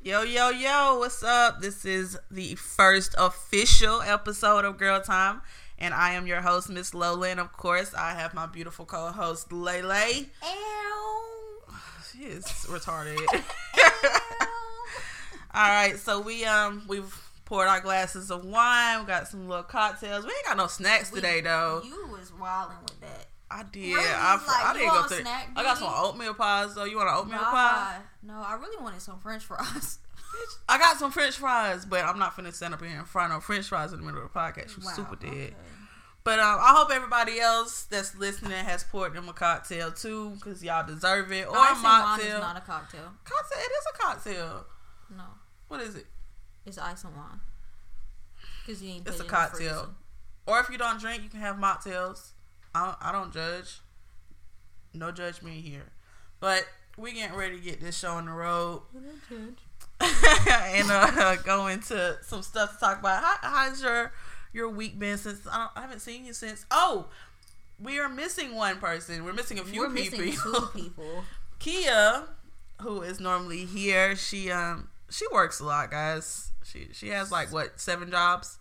Yo, yo, yo, what's up? This is the first official episode of Girl Time, and I am your host, Miss Lola. And of course, I have my beautiful co host, Lay Lay. She is retarded. All right, so we um we've poured our glasses of wine. We got some little cocktails. We ain't got no snacks We- today though. You was wilding with. I did. Really? I, Like, I didn't go through. snack I got some oatmeal pies though. You want an oatmeal pie? No, I really wanted some French fries. I got some French fries, but I'm not finna stand up here in front of French fries in the middle of the podcast. Wow, super dead. okay. But um, I hope everybody else that's listening has poured them a cocktail too, because y'all deserve it. Or a and wine is mocktail. not a cocktail. cocktail. It is a cocktail. No, What is it? it's ice and wine. Cause you ain't It's a it in the cocktail. Or if you don't drink, you can have mocktails. I don't, I don't judge. No judgment here. But we getting ready to get this show on the road and uh, go into some stuff to talk about. How, how's your your week been since I, I haven't seen you since? Oh, we are missing one person. We're missing a few We're people. missing two people. Kia, who is normally here, she um she works a lot, guys. She she has like what seven jobs.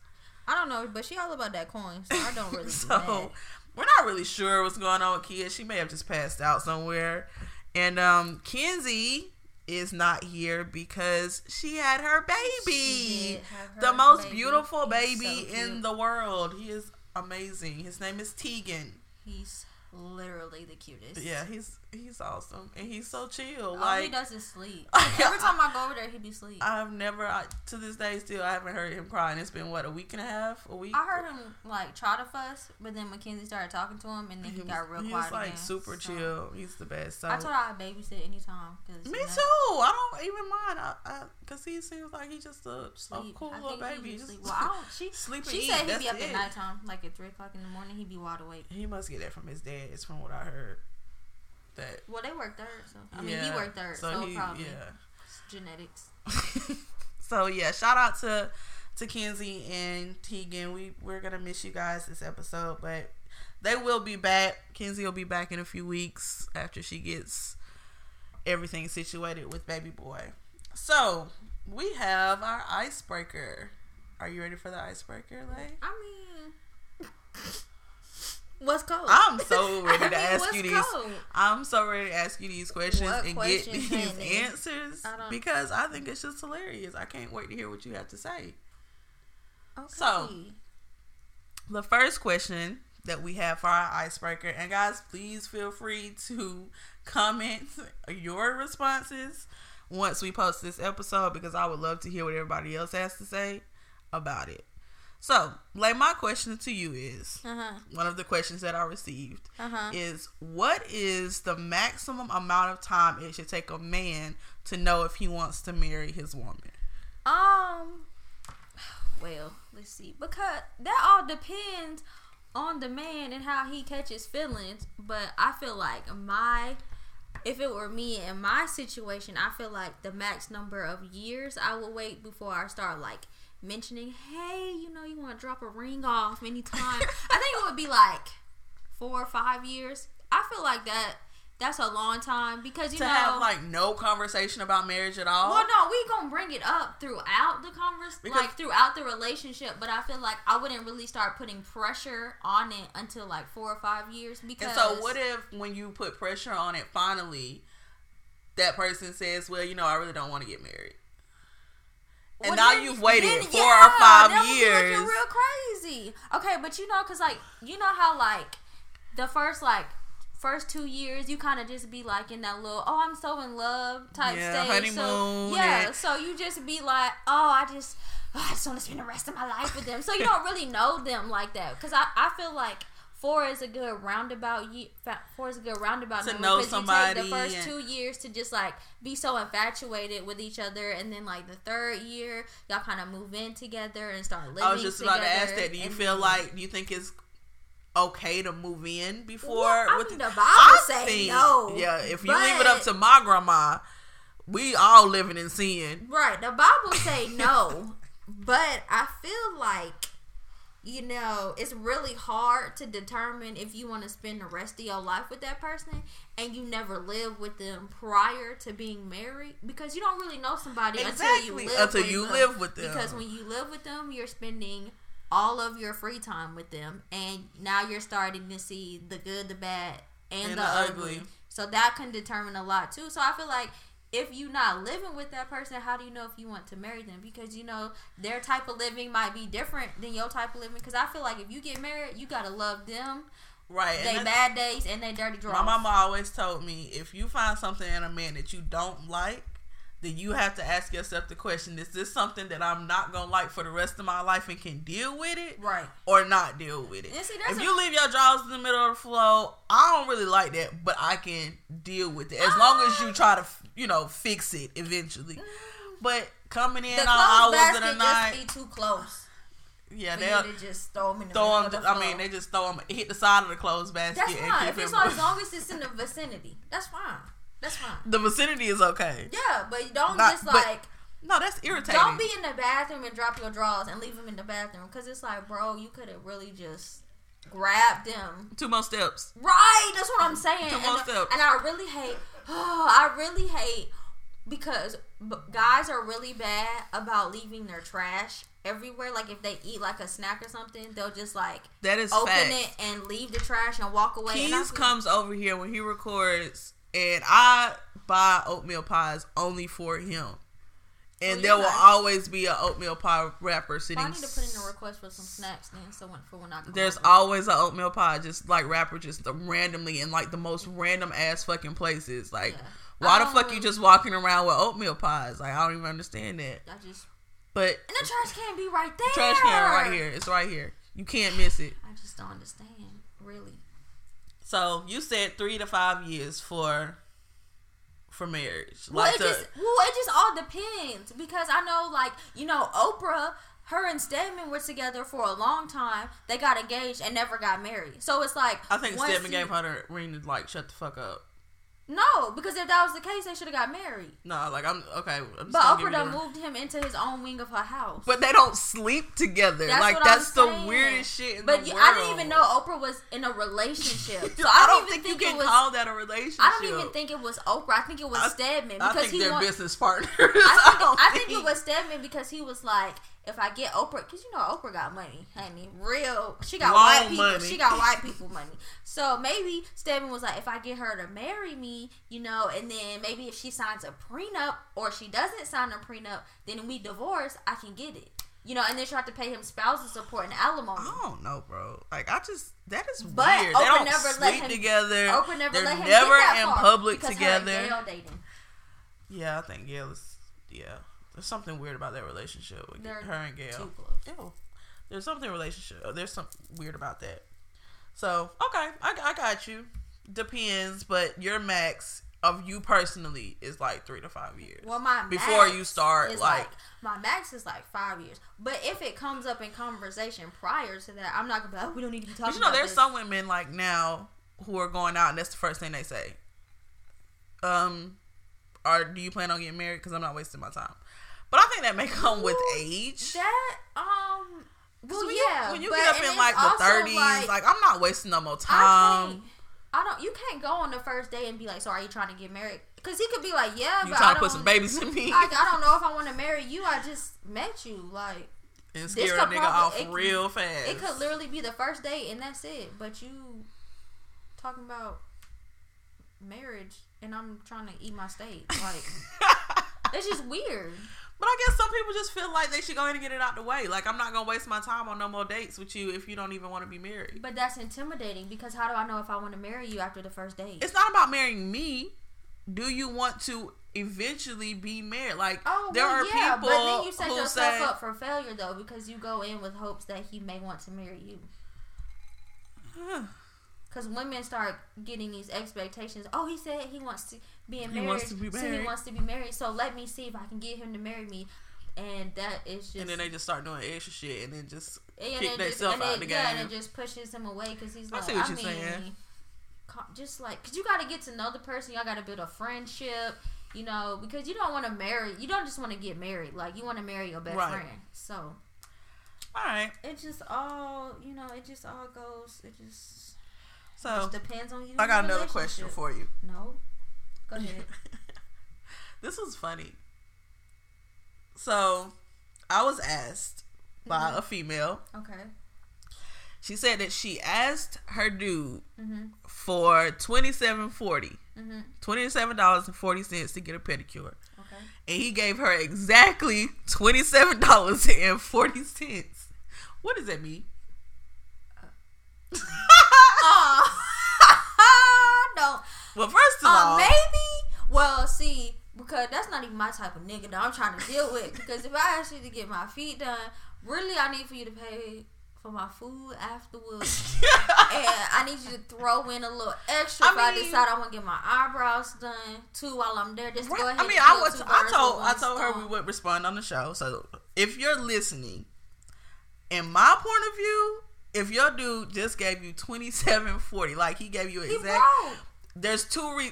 I don't know, but she all about that coin, so I don't really. so. We're not really sure what's going on with Kia. She may have just passed out somewhere. And um Kenzie is not here because she had her baby. Have the most baby. beautiful baby so in the world. He is amazing. His name is Tegan. He's literally the cutest. Yeah, he's he's awesome and he's so chill. All like he does is sleep. Every time I go over there, he be sleep. I've never, I, to this day, still, I haven't heard him cry, and it's been what a week and a half, a week. I heard him like try to fuss, but then Mackenzie started talking to him, and then he, was- got real he quiet was like again. super So, chill. He's the best. So I told her I babysit anytime. Cause, me you know, too. I don't even mind. I, I, Cause he seems like he's just a, a cool little he baby. Just sleep. Well, I don't. She sleep she eat. said he'd That's be up it. at nighttime, like at three o'clock in the morning. He'd be wide awake. He must get that from his dad. It's from what I heard. That Well, they work third, so I mean, he yeah. worked third, so, he, probably yeah. genetics. so yeah, shout out to to Kenzie and Tegan. We we're gonna miss you guys this episode, but they will be back. Kenzie will be back in a few weeks after she gets everything situated with baby boy. So we have our icebreaker. Are you ready for the icebreaker, Lay? I mean, what's cold? I'm so ready to mean, ask you these. cold? I'm so ready to ask you these questions What and get these honey? answers I because I think it's just hilarious. I can't wait to hear what you have to say. Okay. So- the first question that we have for our icebreaker, and guys, please feel free to comment your responses once we post this episode because I would love to hear what everybody else has to say about it. So, like, my question to you is uh huh, one of the questions that I received uh huh. is what is the maximum amount of time it should take a man to know if he wants to marry his woman? Um, well, let's see. Because that all depends on the man and how he catches feelings. But I feel like my, if it were me in my situation, I feel like the max number of years I would wait before I start like mentioning, hey, you know, you want to drop a ring off anytime. I think it would be like four or five years. I feel like that. That's a long time because you to know have like no conversation about marriage at all? well, no, we gonna bring it up throughout the converse, Because- like throughout the relationship. But I feel like I wouldn't really start putting pressure on it until like four or five years. Because And so, what if when you put pressure on it, finally, that person says, "Well, you know, I really don't want to get married," and Well, now then- you've waited then, four yeah, or five that would be years. real crazy. Okay, but you know, cause like you know how like the first like first two years you kind of just be like in that little oh I'm so in love type Yeah, stage. so honeymoon yeah, so you just be like oh I just oh, I just want to spend the rest of my life with them. So you don't really know them like that because I I feel like. Four is a good roundabout. year. four is a good roundabout To number know because you take the first and- two years to just like be so infatuated with each other, and then like the third year, y'all kind of move in together and start living. I was just about to ask that. Do you feel then- like? Do you think it's okay to move in before? Well, I with mean, the- the Bible I say think- no, Yeah, if you leave it up to my grandma, we all living in sin. right? The Bible say no, but I feel like you know, it's really hard to determine if you want to spend the rest of your life with that person and you never live with them prior to being married because you don't really know somebody until you live until with you them. live with them. Because when you live with them, you're spending all of your free time with them and now you're starting to see the good, the bad, and, And the, the ugly. ugly. So that can determine a lot too. So I feel like if you're not living with that person, how do you know if you want to marry them? Because you know their type of living might be different than your type of living. Because I feel like if you get married, you gotta love them, Right. they bad days and they dirty draws. My mama always told me if you find something in a man that you don't like, then you have to ask yourself the question: Is this something that I'm not gonna like for the rest of my life and can deal with it, right? or not deal with it? See, If a- you leave your jaws in the middle of the flow, I don't really like that, but I can deal with it as ah. long as you try to, you know, fix it eventually. Mm-hmm. But coming in The all hours of the night, just be too close. yeah, they'll just throw them in the throw them. the I mean, they just throw them, hit the side of the clothes basket. That's and fine. If it's on, as long as it's in the vicinity, that's fine. That's fine. the vicinity is okay. Yeah, but don't Not- just like No, that's irritating. don't be in the bathroom and drop your drawers and leave them in the bathroom because it's like, bro, you could have really just grabbed them. Two more steps. Right, that's what I'm saying. Two And, more steps. and I really hate. I really hate because guys are really bad about leaving their trash everywhere. Like if they eat like a snack or something, they'll just like That is open it and leave the trash and walk away. Keys comes over here when he records, and I buy oatmeal pies only for him. Oh, and Oh, there will always be an oatmeal pie wrapper sitting. I need to put in a request for some snacks then, so when, for when I There's always an oatmeal pie, just like wrapper, just randomly in like the most random ass fucking places. Like, Yeah. why the fuck you um, just walking around with oatmeal pies? Like, I don't even understand that. I just But and the trash can be right there. trash can right here. It's right here. You can't miss it. I just don't understand, really. So you said three to five years for for marriage. Well, Like it just well, it just all depends because I know, like you know, Oprah, her and Stedman were together for a long time. They got engaged and never got married. So it's like I think Stedman you- gave her the ring to like shut the fuck up. No, because if that was the case, they should have got married. No, like I'm okay. I'm But Oprah done moved him into his own wing of her house. But they don't sleep together. That's like that's I'm the saying. weirdest shit in but the you, world. I didn't even know Oprah was in a relationship. So I, I, don't even think, think, you can was. call that a relationship. I don't even think it was Oprah. I think it was I- Stedman I because think he they're want- business partners. I think, I think it was Stedman because he was like, if I get Oprah, because you know Oprah got money, honey, real. She got Long white people. money. She got white people money. So maybe Stedman was like, if I get her to marry me, you know, and then maybe if she signs a prenup or she doesn't sign a prenup, then we divorce, I can get it. You know, and then she have to pay him spousal support and alimony. I don't know, bro. Like I just that is But weird. they don't never sleep let him- together. Oprah never They're let him never get that in public together. Her Gayle dating. Yeah, I think Gayle is. Yeah, there's something weird about that relationship with They're her and Gayle. Ew. There's something relationship. There's something weird about that. So okay, I, I got you. Depends, but your max of you personally is like three to five years. Well, my before max you start is like, my max is like five years. But if it comes up in conversation prior to that, I'm not gonna be like, oh, we don't need to be talking. but you know, there's this. some women like now who are going out, and that's the first thing they say. Um, are do you plan on getting married? Because I'm not wasting my time. But I think that may come with age. That um, well, when yeah. you, when you get up in like the 30s, like, like, I'm not wasting no more time. can't. I don't. You can't go on the first day and be like, "So are you trying to get married?" Because he could be like, "Yeah, but. You but trying I to put some babies in me Like, I don't know if I want to marry you. I just met you. Like, and this scare a nigga off it real fast. it could literally be the first date and that's it. But you talking about marriage and I'm trying to eat my steak. Like, it's just weird. But I guess some people just feel like they should go ahead and get it out the way. Like I'm not gonna waste my time on no more dates with you if you don't even want to be married. But that's intimidating because how do I know if I want to marry you after the first date? It's not about marrying me. Do you want to eventually be married? Like Oh, there well, are yeah, people but then you set who yourself say, up for failure though because you go in with hopes that he may want to marry you. Because women start getting these expectations. Oh, he said he wants to be in He to be So he married. wants to be married. So let me see if I can get him to marry me. And that is just. and then they just start doing extra shit and then just and kick it just, themselves out it, the yeah, game. and it just pushes him away because he's I like, see what I you're mean, saying. just like, because you got to get to know the person. Y'all got to build a friendship, you know, because you don't want to marry. You don't just want to get married. Like, you want to marry your best Right. friend. So, All right. It just all you know. It just all goes. It just, So just depends on you. I got another question for you. No, go ahead. this was funny. So I was asked by Mm-hmm. a female. okay. She said that she asked her dude Mhm. for twenty seven forty. Mhm. $27.40 to get a pedicure. Okay. And he gave her exactly $27.40. What does that mean? Oh, no. Well, first of Uh, all, maybe. Well, see, because that's not even my type of nigga that I'm trying to deal with. Because if I ask you to get my feet done, really, I need for you to pay for my food afterwards. and I need you to throw in a little extra I if I decide I want to get my eyebrows done too while I'm there. Just to go ahead. I mean, and I was. I told. I told her we would respond on the show. So if you're listening, in my point of view, if your dude just gave you twenty seven forty, like he gave you exact. There's two. Re-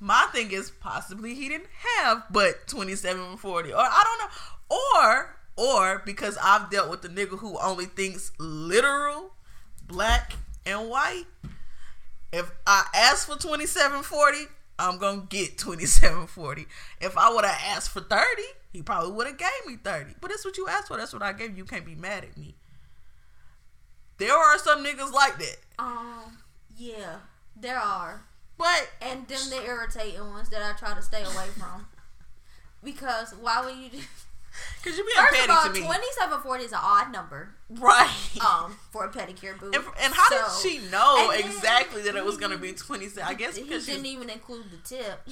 my thing is possibly he didn't have but twenty seven forty, or I don't know, or or because I've dealt with the nigga who only thinks literal, black and white. If I ask for twenty seven forty, I'm gonna get twenty seven forty. If I would have asked for thirty, he probably would have gave me thirty. But that's what you asked for. That's what I gave you. You can't be mad at me. There are some niggas like that, Um, yeah, there are. but And them the irritating ones that I try to stay away from. Because why would you just cause you be First of all, twenty seven forty is an odd number. right? Um, for a pedicure booth. and, and how So- did she know then- exactly that it was gonna be twenty seven? I guess he because didn't she, even include the tip.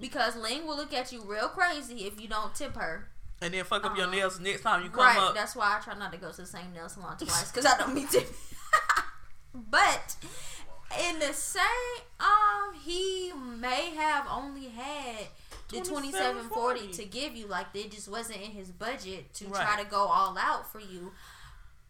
because Ling will look at you real crazy if you don't tip her. and then fuck up your Uh, nails next time you come right. up. That's why I try not to go to the same nail salon twice because I don't mean to. but in the same, um, he may have only had the twenty seven forty to give you. Like it just wasn't in his budget to Right. try to go all out for you.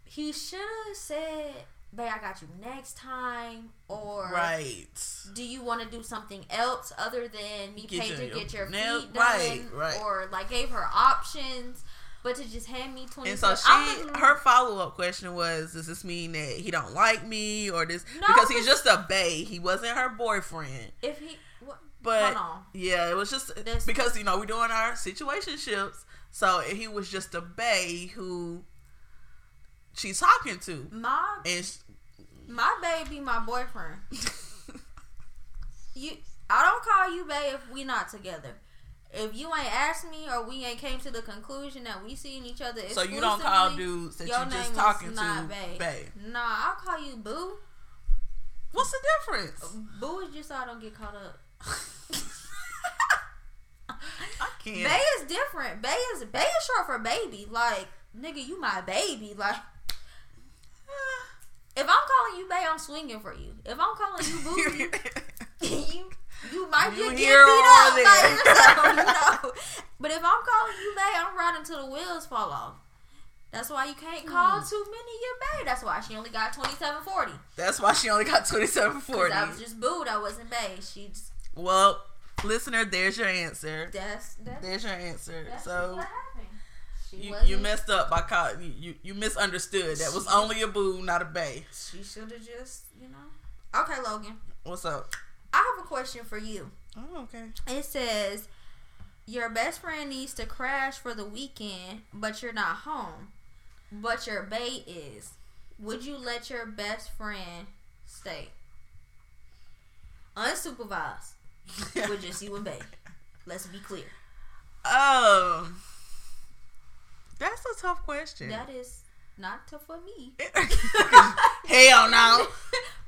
He should have said, "Babe, I got you next time," or Right. do you want to do something else other than me Get pay your- to get your feet done right, right. or like gave her options but to just hand me 20 And so she, her follow up question was, "Does this mean that he don't like me, or this No, because he's just a bae? He wasn't her boyfriend." if he what, But hold on yeah, it was just because you know we're doing our situationships. So he was just a bae who she's talking to, my and sh- my baby my boyfriend you I don't call you bae if we not together if you ain't asked me or we ain't came to the conclusion that we seeing each other so you don't call dudes that you just talking to bae. Nah, I'll call you boo. What's the difference? Boo is just so I don't get caught up. I can't. Bay is different. Bay is Bay is short for baby. Like nigga, you my baby. Like if I'm calling you Bay, I'm swinging for you. If I'm calling you boo, you you might You get get beat up by yourself, you know. But if I'm calling you Bay, I'm riding till the wheels fall off. That's why you can't call Hmm. too many your Bay. That's why she only got twenty seven forty. That's why she only got twenty seven forty. I was just booed. I wasn't Bay. She just, Well, listener, there's your answer. that's that's, There's your answer. that's so what happened. You, you messed up by calling you, you you misunderstood. That was only a boo, not a bay. She should have just, you know. Okay, Logan. What's up? I have a question for you. Oh, okay. It says your best friend needs to crash for the weekend, but you're not home. But your bae is. Would you let your best friend stay? Unsupervised. with just you and bae. Let's be clear. Um, that's a tough question. That is not tough for me. Hell no.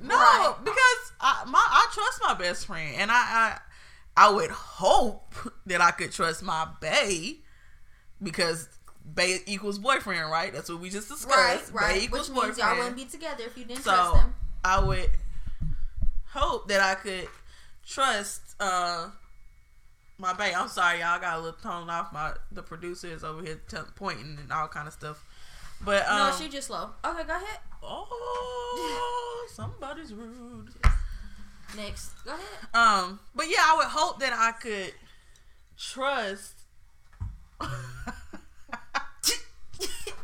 No, Right. because I my I trust my best friend, and I I, I would hope that I could trust my bae because bae equals boyfriend, right? That's what we just Right, discussed. right. Bae equals Which means y'all wouldn't be together if you didn't so trust them. I would hope that I could trust uh my bae. I'm sorry, y'all I got a little tone off. My the producer is over here t- pointing and all kind of stuff. But um, no, she just slow. Okay, go ahead. Oh, somebody's rude. Next. Go ahead. Um, but yeah, I would hope that I could trust.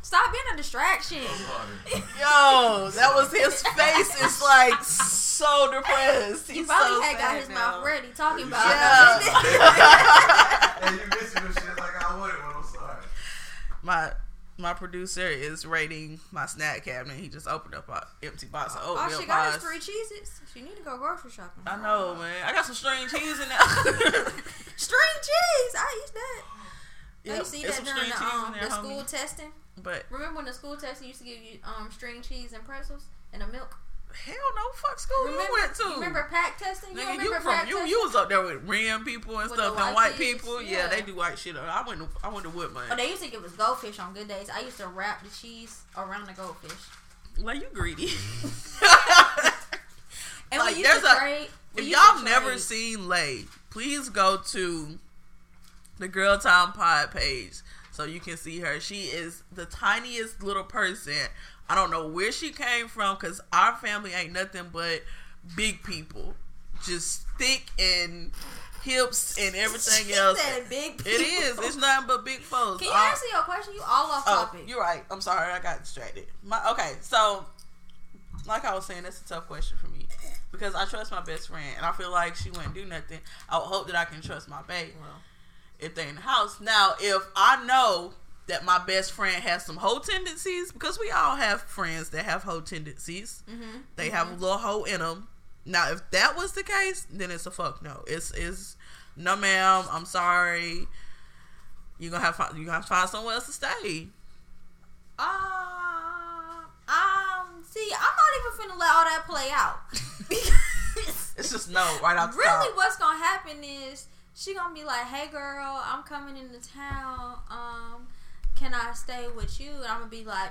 Stop being a distraction. Yo, that was his face. Is like so depressed. He He's probably so had got his now. mouth ready talking about Yeah. it. and you missing the shit like I wanted when I'm sorry. my my producer is rating my snack cabinet. He just opened up an empty box of Oh, oatmeal she got pies. his three cheeses. She need to go grocery shopping. I know, man. I got some string cheese in there. String cheese. I used that. Oh, Yep, you see that during the, um, there, the school homie. testing? But Remember when the school testing used to give you um string cheese and pretzels and a milk? Hell no, fuck school Remember, you went to. you remember pack testing? You Nigga, remember you pack from you you was up there with ram people and With stuff and white kids, people. Yeah. yeah. they do white shit. I went to I went to Woodman. Oh, they used to give us goldfish on good days. I used to wrap the cheese around the goldfish. like you greedy. And Like, we used to a- trade. if y'all never trade. seen Lay, please go to the Girl Time Pod page so you can see her. She is the tiniest little person. I don't know where she came from because our family ain't nothing but big people, just thick and hips and everything else. said big It is. people. It's nothing but big folks. Can you All- answer your question? You all off Oh, topic. you're right. I'm sorry. I got distracted. My okay. So, like I was saying, that's a tough question for me because I trust my best friend, and I feel like she wouldn't do nothing. I hope that I can trust my babe Well, if they in the house. Now, if I know that my best friend has some hoe tendencies, because we all have friends that have hoe tendencies, mm-hmm. they have a little hoe in them. Now, if that was the case, then it's a fuck no. It's is no, ma'am. I'm sorry. You gonna have you gonna have to find somewhere else to stay. Um, um, see, I'm not even finna let all that play out. It's just no right off really, top. what's gonna happen is she gonna be like, "Hey, girl, I'm coming into town. Um, can I stay with you?" And I'm gonna be like.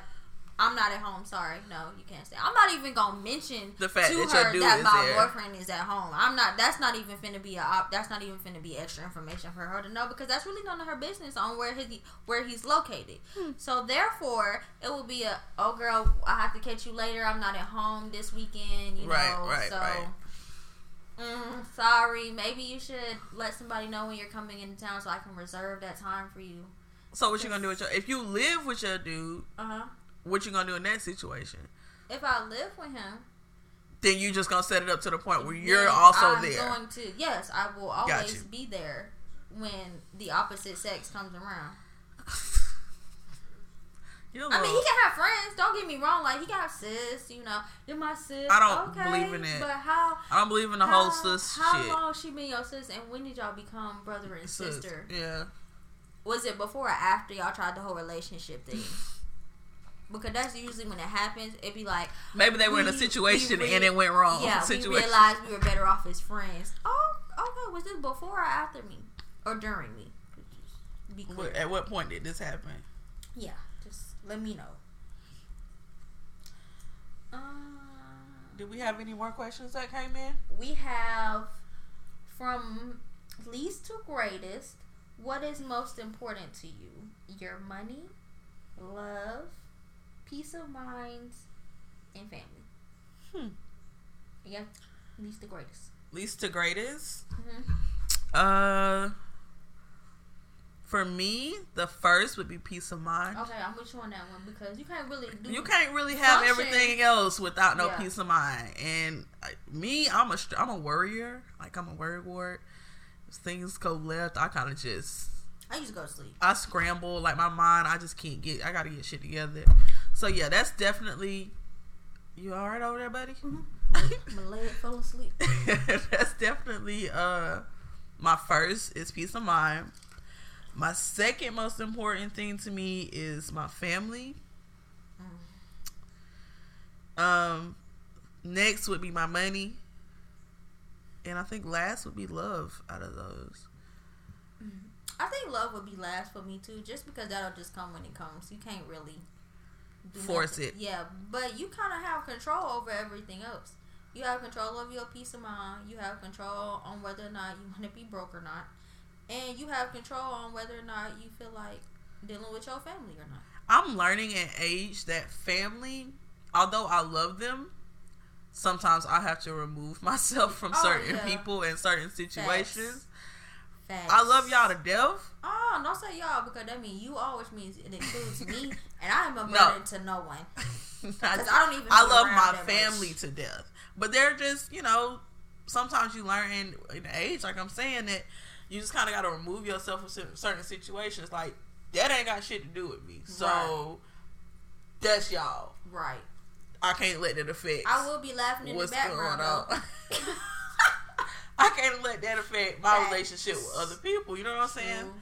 I'm not at home. Sorry, no, you can't stay. I'm not even gonna mention The fact to that her dude that is my there. boyfriend is at home. I'm not. That's not even finna be a. op- That's not even finna be extra information for her to know because that's really none of her business on where his where he's located. Hmm. So therefore, it will be a. Oh, girl, I have to catch you later. I'm not at home this weekend. You Right, know. right, so, right. Mm, sorry. Maybe you should let somebody know when you're coming into town so I can reserve that time for you. So what you gonna do with your? If you live with your dude, Uh huh. what you gonna do in that situation? If I live with him, Then you just gonna set it up to the point where you're also I'm there. Going to yes, I will always be there when the opposite sex comes around. A I mean, he can have friends. Don't get me wrong. Like he can have sis. You know, you're my sis. I don't okay, believe in it. But how? I don't believe in the how, whole sis How shit. long she been your sis, and when did y'all become brother and Sis, sister? Yeah. Was it before or after y'all tried the whole relationship thing? Because that's usually when it happens. It'd be like, Maybe they were in a situation we re- and it went wrong. yeah, we realized we were better off as friends. Oh, okay. Was this before or after me, or during me? Be clear. At what point did this happen? Yeah, just let me know. Um, Did we have any more questions that came in? we have from least to greatest. What is most important to you? Your money, love, peace of mind, and family. Hmm. Yeah, least to greatest. Least to greatest. hmm Uh, for me, the first would be peace of mind. Okay, I'm with you on that one because you can't really do. You can't really have Function. everything else without no Yeah. peace of mind. And uh, me, I'm a str- I'm a worrier. Like I'm a worry ward. Things go left, I kind of just I used to go to sleep. I scramble. Like my mind, I just can't get. I got to get shit together. So yeah, that's definitely. You all right over there, buddy? My, my leg fell asleep. that's definitely uh my first is peace of mind. My second most important thing to me is my family. Um next would be my money. And I think last would be love out of those. Mm-hmm. I think love would be last for me too, just because that'll just come when it comes. You can't really do Force nothing. it. Yeah, but you kind of have control over everything else. You have control over your peace of mind. You have control on whether or not you want to be broke or not, and you have control on whether or not you feel like dealing with your family or not. I'm learning at age that family, although I love them, sometimes I have to remove myself from Oh, certain yeah. people and certain situations. Facts. I love y'all to death, Oh on, don't say y'all because that means you always means it includes me, and I am a No. burden to no one. I, Because I don't even. I love my family much. to death, but they're just you know sometimes you learn in, in age, like I'm saying that you just kind of got to remove yourself from certain situations. Like that ain't got shit to do with me, so Right. that's y'all. Right. I can't let that affect. I will be laughing in What's the background. going on? I can't let that affect my Facts. relationship with other people. You know what I'm saying? True.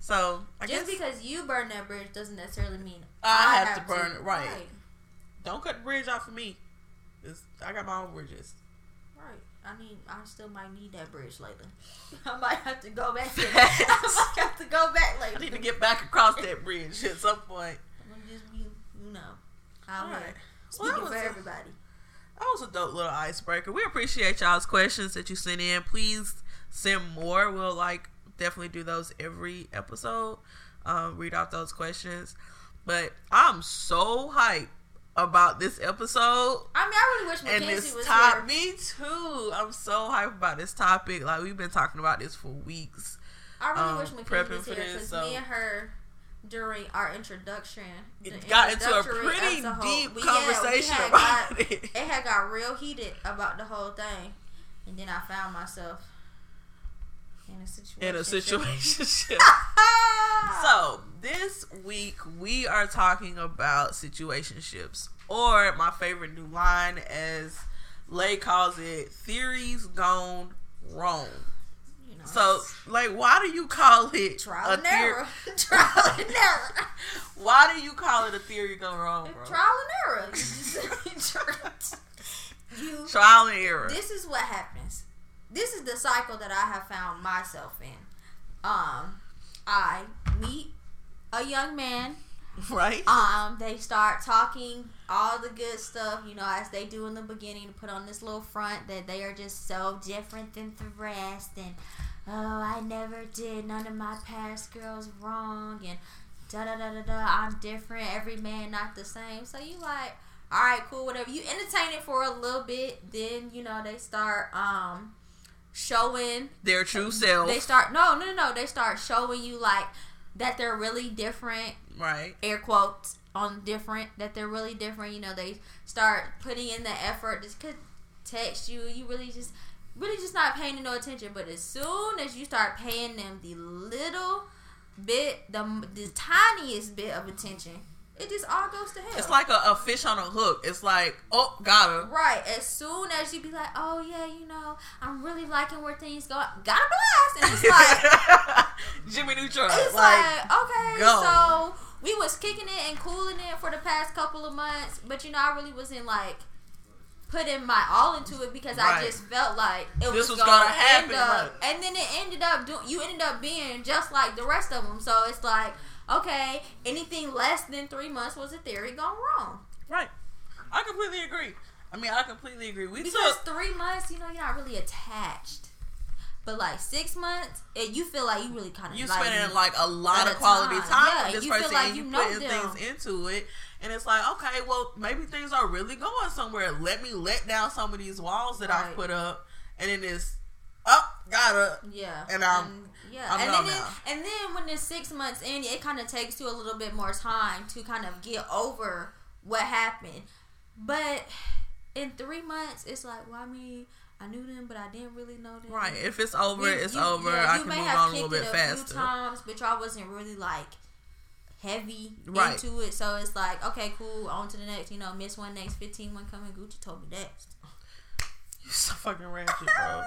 So I Just guess because you burn that bridge doesn't necessarily mean I have to burn it, right. Right. don't cut the bridge off for me. It's, I got my own bridges. Right. I mean, I still might need that bridge later. I might have to go back. To, I might have to go back later. I need to get back across that bridge at some point. I'm gonna just be, you know, out Here Well, that was for a- everybody. That was a dope little icebreaker. We appreciate y'all's questions that you sent in. Please send more. We'll like definitely do those every episode. Um, read out those questions. But I'm so hyped about this episode I mean, I really wish and Mackenzie this was top. here. Me too. I'm so hyped about this topic. Like we've been talking about this for weeks. I really um, wish Mackenzie was here because so- me and her during our introduction, It got into a pretty episode, deep we- conversation had about got- it. It had got real heated about the whole thing, and then I found myself in a situation. In a situation. So this week we are talking about situationships, or my favorite new line, as Lay calls it, theories gone wrong. Know, So, like, why do you call it trial a and error, trial and error, Why do you call it a theory gone wrong, bro? trial and error. You Trial and error, this is what happens. This is the cycle that I have found myself in. Um, I meet a young man. right? Um, they start talking all the good stuff, you know, as they do in the beginning to put on this little front that they are just so different than the rest and oh, I never did none of my past girls wrong and da da da da da. I'm different. Every man not the same. So you like, all right, cool, whatever. You entertain it for a little bit, then you know they start um showing Their true self, they start no no no no they start showing you like that they're really different right? air quotes on different that they're really different you know they start putting in the effort just could text you you really just really just not paying no attention but as soon as you start paying them the little bit the, the tiniest bit of attention it just all goes to hell It's like a, a fish on a hook. It's like, oh, got her. Right. As soon as you be like, oh yeah, you know, I'm really liking where things go. Got a blast, and it's like, Jimmy Neutron. it's like, like, okay, go. so we was kicking it and cooling it for the past couple of months, but you know, I really wasn't like putting my all into it because Right. I just felt like it This was, was gonna, gonna end happen, up, right. and then it ended up doing. You ended up being just like the rest of them. So it's like, okay, anything less than three months was a theory gone wrong. right. I completely agree. I mean, I completely agree. We Because took three months, you know, you're not really attached. But like six months, it, you feel like you really kind of you like spending like a lot of quality time. time Yeah, with this you feel person like and you, you putting them. things into it and it's like okay well maybe things are really going somewhere. Let me let down some of these walls that i've put up and then it's up gotta Yeah, And I'm- yeah, I'm and then now. and then when it's six months in, it kind of takes you a little bit more time to kind of get over what happened. But in three months, it's like, well, I mean, I knew them, but I didn't really know them. right. If it's over You- it's you- over. yeah, i you can may move have on a little kicked bit it a few faster. times, but y'all wasn't really like heavy Right. into it. So it's like, okay, cool, on to the next. You know, miss one next fifteen one coming. Gucci told me that. you so fucking ratchet bro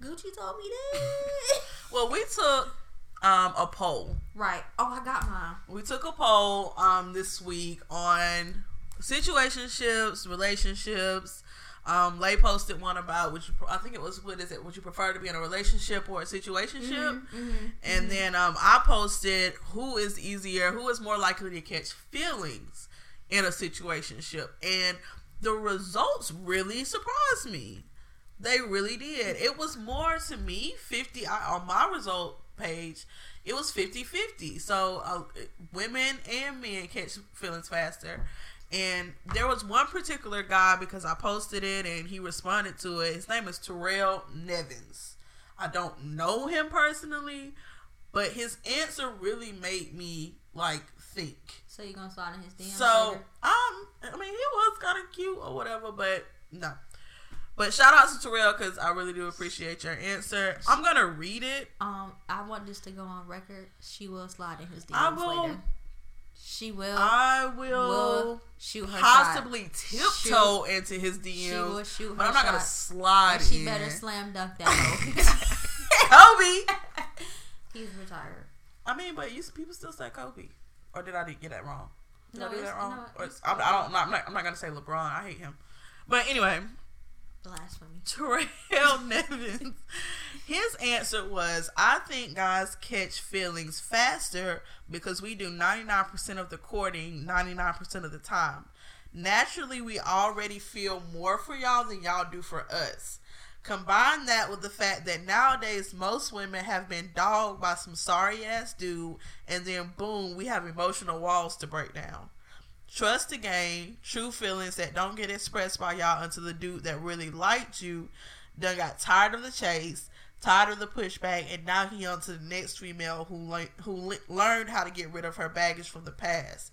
Gucci told me that. well we took um a poll right. Oh, I got mine. we took a poll um this week on situationships, relationships. Um, Lay posted one about which I think it was what is it? Would you prefer to be in a relationship or a situationship? Mm-hmm. And then um, I posted who is easier, who is more likely to catch feelings in a situationship, and the results really surprised me. They really did. It was more to me 50 I, on my result page. It was 50-50. So uh, women and men catch feelings faster. And there was one particular guy because I posted it and he responded to it. His name is Terrell Nevins. I don't know him personally, but his answer really made me like think. So you're gonna slide in his DMs So later? um, I mean, he was kind of cute or whatever, but no. But shout out to Terrell because I really do appreciate your answer. I'm gonna read it. Um, I want this to go on record. She will slide in his DMs I will- later. She will. I will will shoot her possibly shot. tiptoe into his DMs, She will shoot her but I'm not gonna slide And she in. better slam dunk that hoe. Kobe. He's retired. I mean, but you, people still say Kobe, or did I get that wrong? Did No, I do that wrong? no, Or it's it's- I'm, I don't. I'm not, I'm not gonna say LeBron. I hate him. But anyway, Blasphemy. Terrell Nevins, his answer was, I think guys catch feelings faster because we do 99% of the courting 99% of the time. Naturally, we already feel more for y'all than y'all do for us. Combine that with the fact that nowadays most women have been dogged by some sorry ass dude, and then boom, we have emotional walls to break down. Trust the game, true feelings that don't get expressed by y'all until the dude that really liked you done got tired of the chase, tired of the pushback, and now he on to the next female who le- who le- learned how to get rid of her baggage from the past.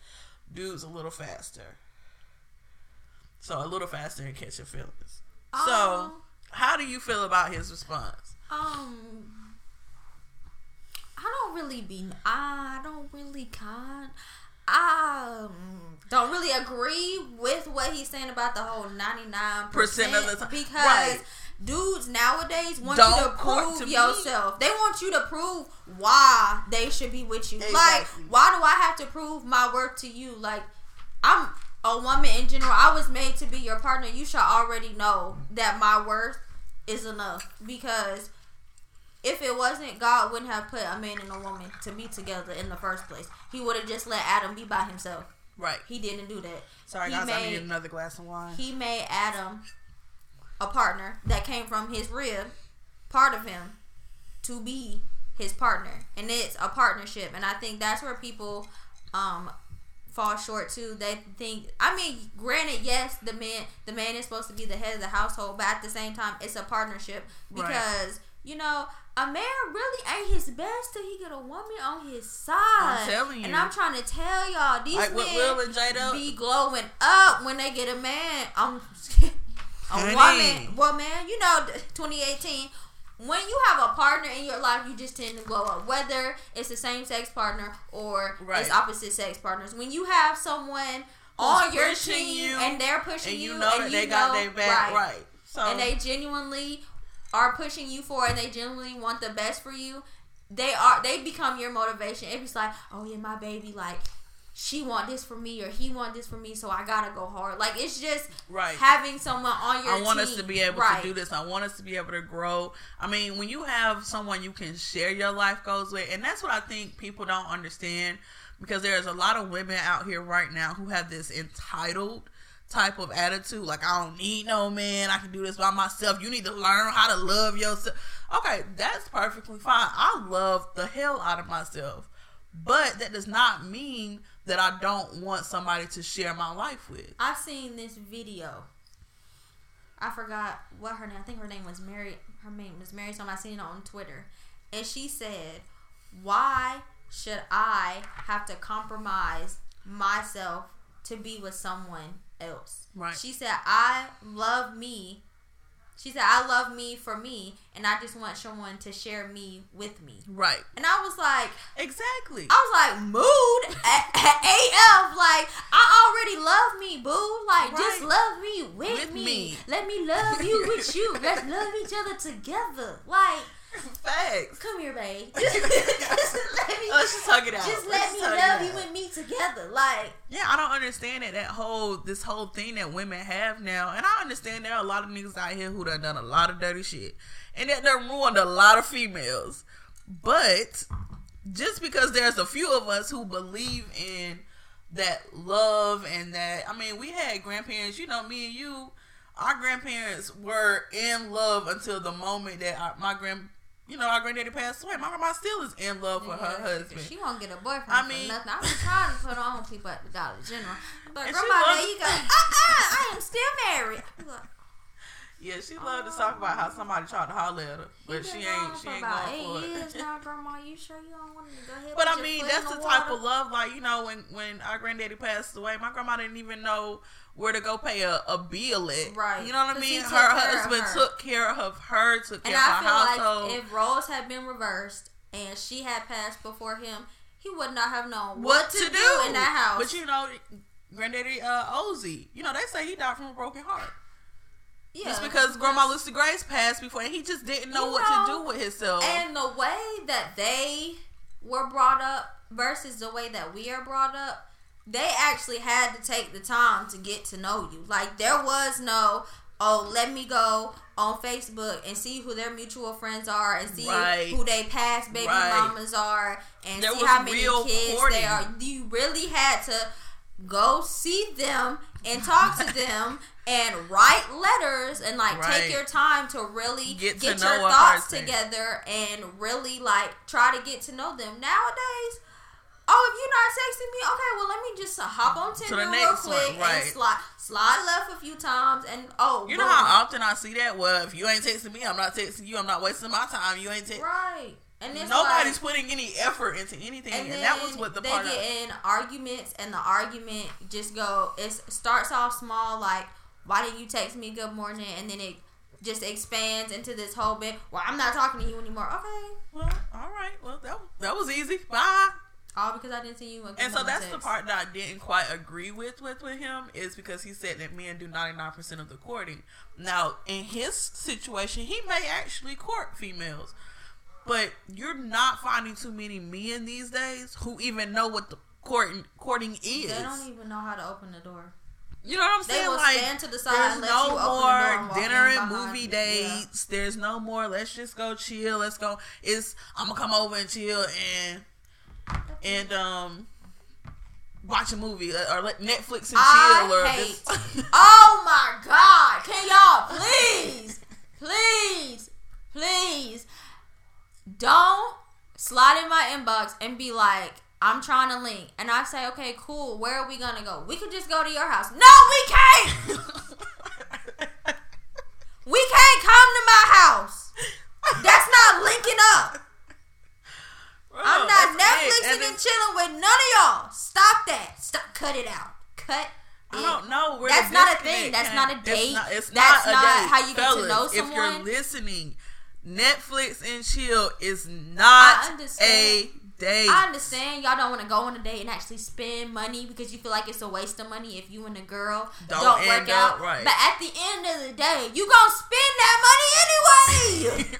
Dude's a little faster, so a little faster in catching feelings. so, Um, how do you feel about his response? Um, I don't really be. I don't really con. I um, don't really agree with what he's saying about the whole ninety nine Percent of the time. because Right. dudes nowadays want you to Don't prove to me. yourself. They want you to prove why they should be with you. Like, why do I have to prove my worth to you? Like, I'm a woman in general. I was made to be your partner. You should already know that my worth is enough because if it wasn't, God wouldn't have put a man and a woman to be together in the first place. He would have just let Adam be by himself. Right. He didn't do that. Sorry, He guys. I made- need another glass of wine. He made Adam a partner that came from his rib, part of him, to be his partner, and it's a partnership. And I think that's where people um fall short too. They think. I mean, granted, yes, the man the man is supposed to be the head of the household, but at the same time, it's a partnership Right. because you know. A man really ain't his best till he get a woman on his side. I'm telling you. And. I'm trying to tell y'all, these Like men Will and Jada. be glowing up when they get a man. Um, a Honey. woman, well, man, you know, 2018. When you have a partner in your life, you just tend to glow up. Whether it's the same sex partner or Right. it's opposite sex partners. When you have someone on your team you, and they're pushing and you you, know and that you they got their back right. So and they genuinely are pushing you for, and they genuinely want the best for you. They are. They become your motivation. If It's like, oh yeah, my baby, like she want this for me or he want this for me, so I gotta go hard. Like it's just Right. having someone on your. I want team. us to be able Right. to do this. I want us to be able to grow. I mean, when you have someone you can share your life goals with, and that's what I think people don't understand because there's a lot of women out here right now who have this entitled type of attitude like I don't need no man. I can do this by myself. You need to learn how to love yourself. Okay, that's perfectly fine. I love the hell out of myself. But that does not mean that I don't want somebody to share my life with. I've seen this video. I forgot what her name. I think her name was Mary. Her name was Mary. So I seen it on Twitter, and she said, "Why should I have to compromise myself to be with someone else?" Right. She said, "I love me." She said, "I love me for me, and I just want someone to share me with me." Right. And I was like, Exactly. I was like, mood AF. Like, I already love me, boo. Like, just love me with, With me. me. Let me love you with you. Let's love each other together. Like, Facts. come here, babe. just let me, Let's just hug it out. just oh, Let's me love you and me together. Like, Yeah, I don't understand it. That whole this whole thing that women have now, and I understand there are a lot of niggas out here who done done a lot of dirty shit, and that done ruined a lot of females. But just because there's a few of us who believe in that love and that, I mean, we had grandparents. You know, me and you, our grandparents were in love until the moment that our, my grand, you know, our granddaddy passed away. My grandma still is in love with her husband. She won't get a boyfriend I mean- nothing. I'm trying to put on people at the Dollar General. But grandma, there you go. Uh-uh, I am still married. Yeah, she loved to talk about how somebody tried to holler at her, but she ain't she ain't going for it. now, Grandma. You sure you don't want to go ahead? But I mean, that's in the type of love, like you know, when when our granddaddy passed away, my grandma didn't even know where to go pay a, a bill at. Right. You know what I mean? Her took care of husband her. took care of her, took And care of I her feel household. like if roles had been reversed and she had passed before him, he would not have known what, to, do in that house. But you know, granddaddy uh, Ozzy, you know, they say he died from a broken heart. Yeah, Just because Grandma Lucy Grace passed before, and he just didn't know You what to do with himself. And the way that they were brought up versus the way that we are brought up, they actually had to take the time to get to know you. Like there was no, oh, let me go on Facebook and see who their mutual friends are and see Right. who they past baby Right. mamas are and There see how many kids courting. they are. You really had to go see them and talk to them and write letters and like Right. take your time to really Get get, to your thoughts person. together and really like try to get to know them. Nowadays, oh, if you're not texting me, okay, well let me just hop on Tinder real next one, quick right. and slide slide left a few times and oh, you know how often I see that? Well, if you ain't texting me, I'm not texting you. I'm not wasting my time. You ain't texting. right. And Nobody's like, putting any effort into anything, and, and, that was what the they part. get Of, in arguments, and the argument just go. It starts off small, like why didn't you text me good morning, and then it just expands into this whole bit. Well, I'm not talking to you anymore. Okay, well, all right. Well, that that was easy. Bye. all because I didn't see you. And so that's the part that I didn't quite agree with with with him is because he said that men do 99% of the courting. Now, in his situation, he may actually court females. But you're not finding too many men these days who even know what the courting courting is. They don't even know how to open the door. you know what I'm saying? like stand to the side there's no open the more dinner and movie dates. There's no more let's just go chill. Let's go. It's I'm gonna come over and chill and and um watch a movie uh, or let Netflix and chill or hate. oh my god! Can y'all please, please, please don't slide in my inbox and be like, "I'm trying to link," and I say, "Okay, cool. Where are we gonna go? We could just go to your house." No, we can't. We can't come to my house. That's not linking up. Bro, I'm not that's. Netflixing And and chilling with none of y'all. Stop that. Stop. Cut it out. Cut. I it don't know. Where That's not a thing. That's not a date. not- That's not, a not date. how you get to Fellas, know If you're listening, Netflix and chill is not a date. I understand y'all don't want to go on a date and actually spend money because you feel like it's a waste of money if you and a girl Don't don't, work out. right. But at the end of the day, you gonna spend that money anyway.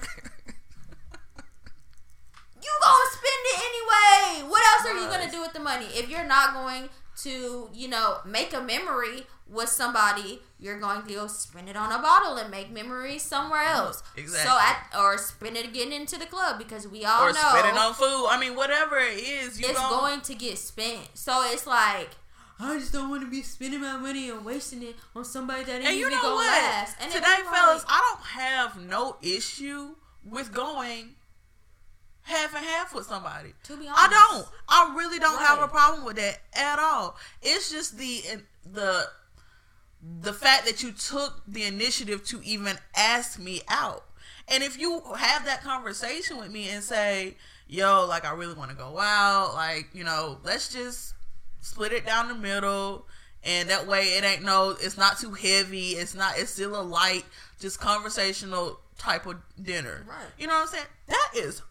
you gonna spend it anyway. What else are you gonna do with the money if you're not going to, you know, make a memory with somebody? You're going to go spend it on a bottle and make memories somewhere mm-hmm. else. Exactly. So at or spend it getting into the club because we all or know spending on food. I mean, whatever it is, you it's gon- going to get spent. So it's like I just don't want to be spending my money and wasting it on somebody that ain't And you even know gonna what? last. And Today, it's like, fellas, I don't have no issue with going half and half with somebody. to be honest, I don't. I really don't have a problem with that at all. It's just the the the fact that you took the initiative to even ask me out. And if you have that conversation with me and say, "Yo, like I really want to go out, like, you know, let's just split it down the middle." And that way it ain't no it's not too heavy. It's not it's still a light just conversational type of dinner. Right. You know what I'm saying? That is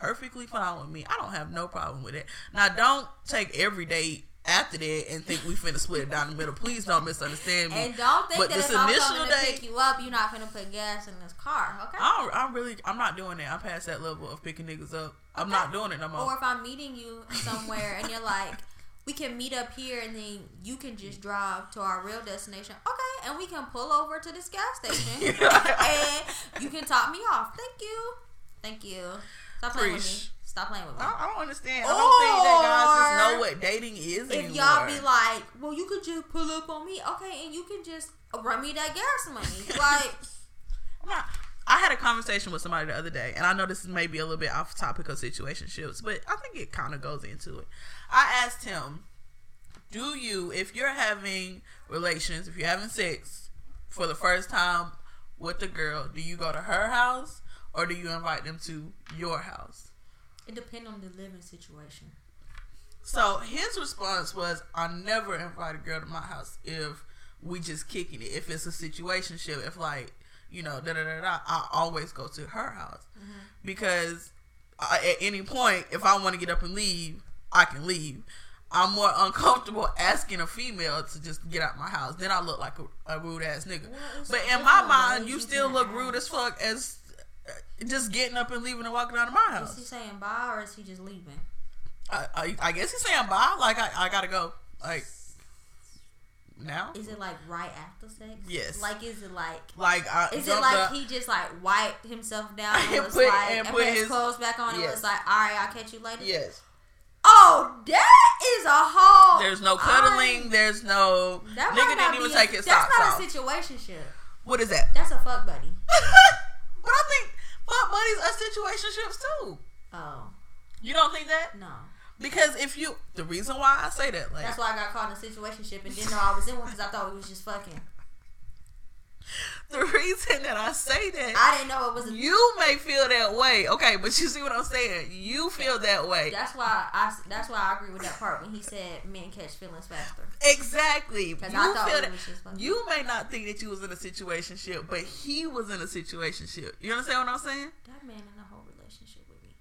perfectly fine with me. I don't have no problem with it. Now, don't take every day after that and think we finna split it down the middle. Please don't misunderstand me. And don't think But that this if I'm initial to day- pick you up, you're not gonna put gas in this car, okay? I don't, I'm really, I'm not doing that. I'm past that level of picking niggas up. I'm not doing it no more. Or if I'm meeting you somewhere and you're like, we can meet up here and then you can just drive to our real destination. Okay, and we can pull over to this gas station and you can top me off. Thank you. Thank you. Stop playing with me. Stop playing with me. I, I don't understand. I don't think that guys just know what dating is If anymore. y'all be like, well, you could just pull up on me, okay, and you can just run me that gas money. Like, I had a conversation with somebody the other day, and I know this is maybe a little bit off topic of situationships, but I think it kind of goes into it. I asked him, "Do you, if you're having relations, if you're having sex for the first time with the girl, do you go to her house or do you invite them to your house? It depends on the living situation. So his response was, "I never invite a girl to my house if we just kicking it. If it's a situation ship, if like you know, da da da da, I always go to her house because I, at any point, if I want to get up and leave, I can leave. I'm more uncomfortable asking a female to just get out my house. Then I look like a, a rude ass nigga. Well, But in my mind, you still look rude as fuck as uh, just getting up and leaving and walking out of my house. Is he saying bye or is he just leaving? I, I, I guess he's saying bye. Like I, I gotta go. Like now. Is it like right after sex? Yes. Like is it like Like I is it like up- he just like wiped himself down and And was put- like and and put put his his- clothes back on and Yes. was like, all right, I'll catch you later. Yes. Oh, that is a whole. There's no cuddling. There's no That nigga didn't even be take a, his That's not off. a situationship. What is that? That's a fuck buddy. but I think fuck are situationships too. Oh You don't think that? no, Because if you, the reason why I say that, like, that's why I got caught in a situationship and didn't know I was in one because I thought we was just fucking. the reason that I say that, I didn't know it was. A, you may feel that way. Okay, but you see what I'm saying? You feel that way. that's why I. That's why I agree with that part when he said men catch feelings faster. Exactly. You Because feel I thought we that. was just fucking. You may not think that you was in a situationship, but he was in a situationship. You understand what I'm saying? that man in a whole relationship with me.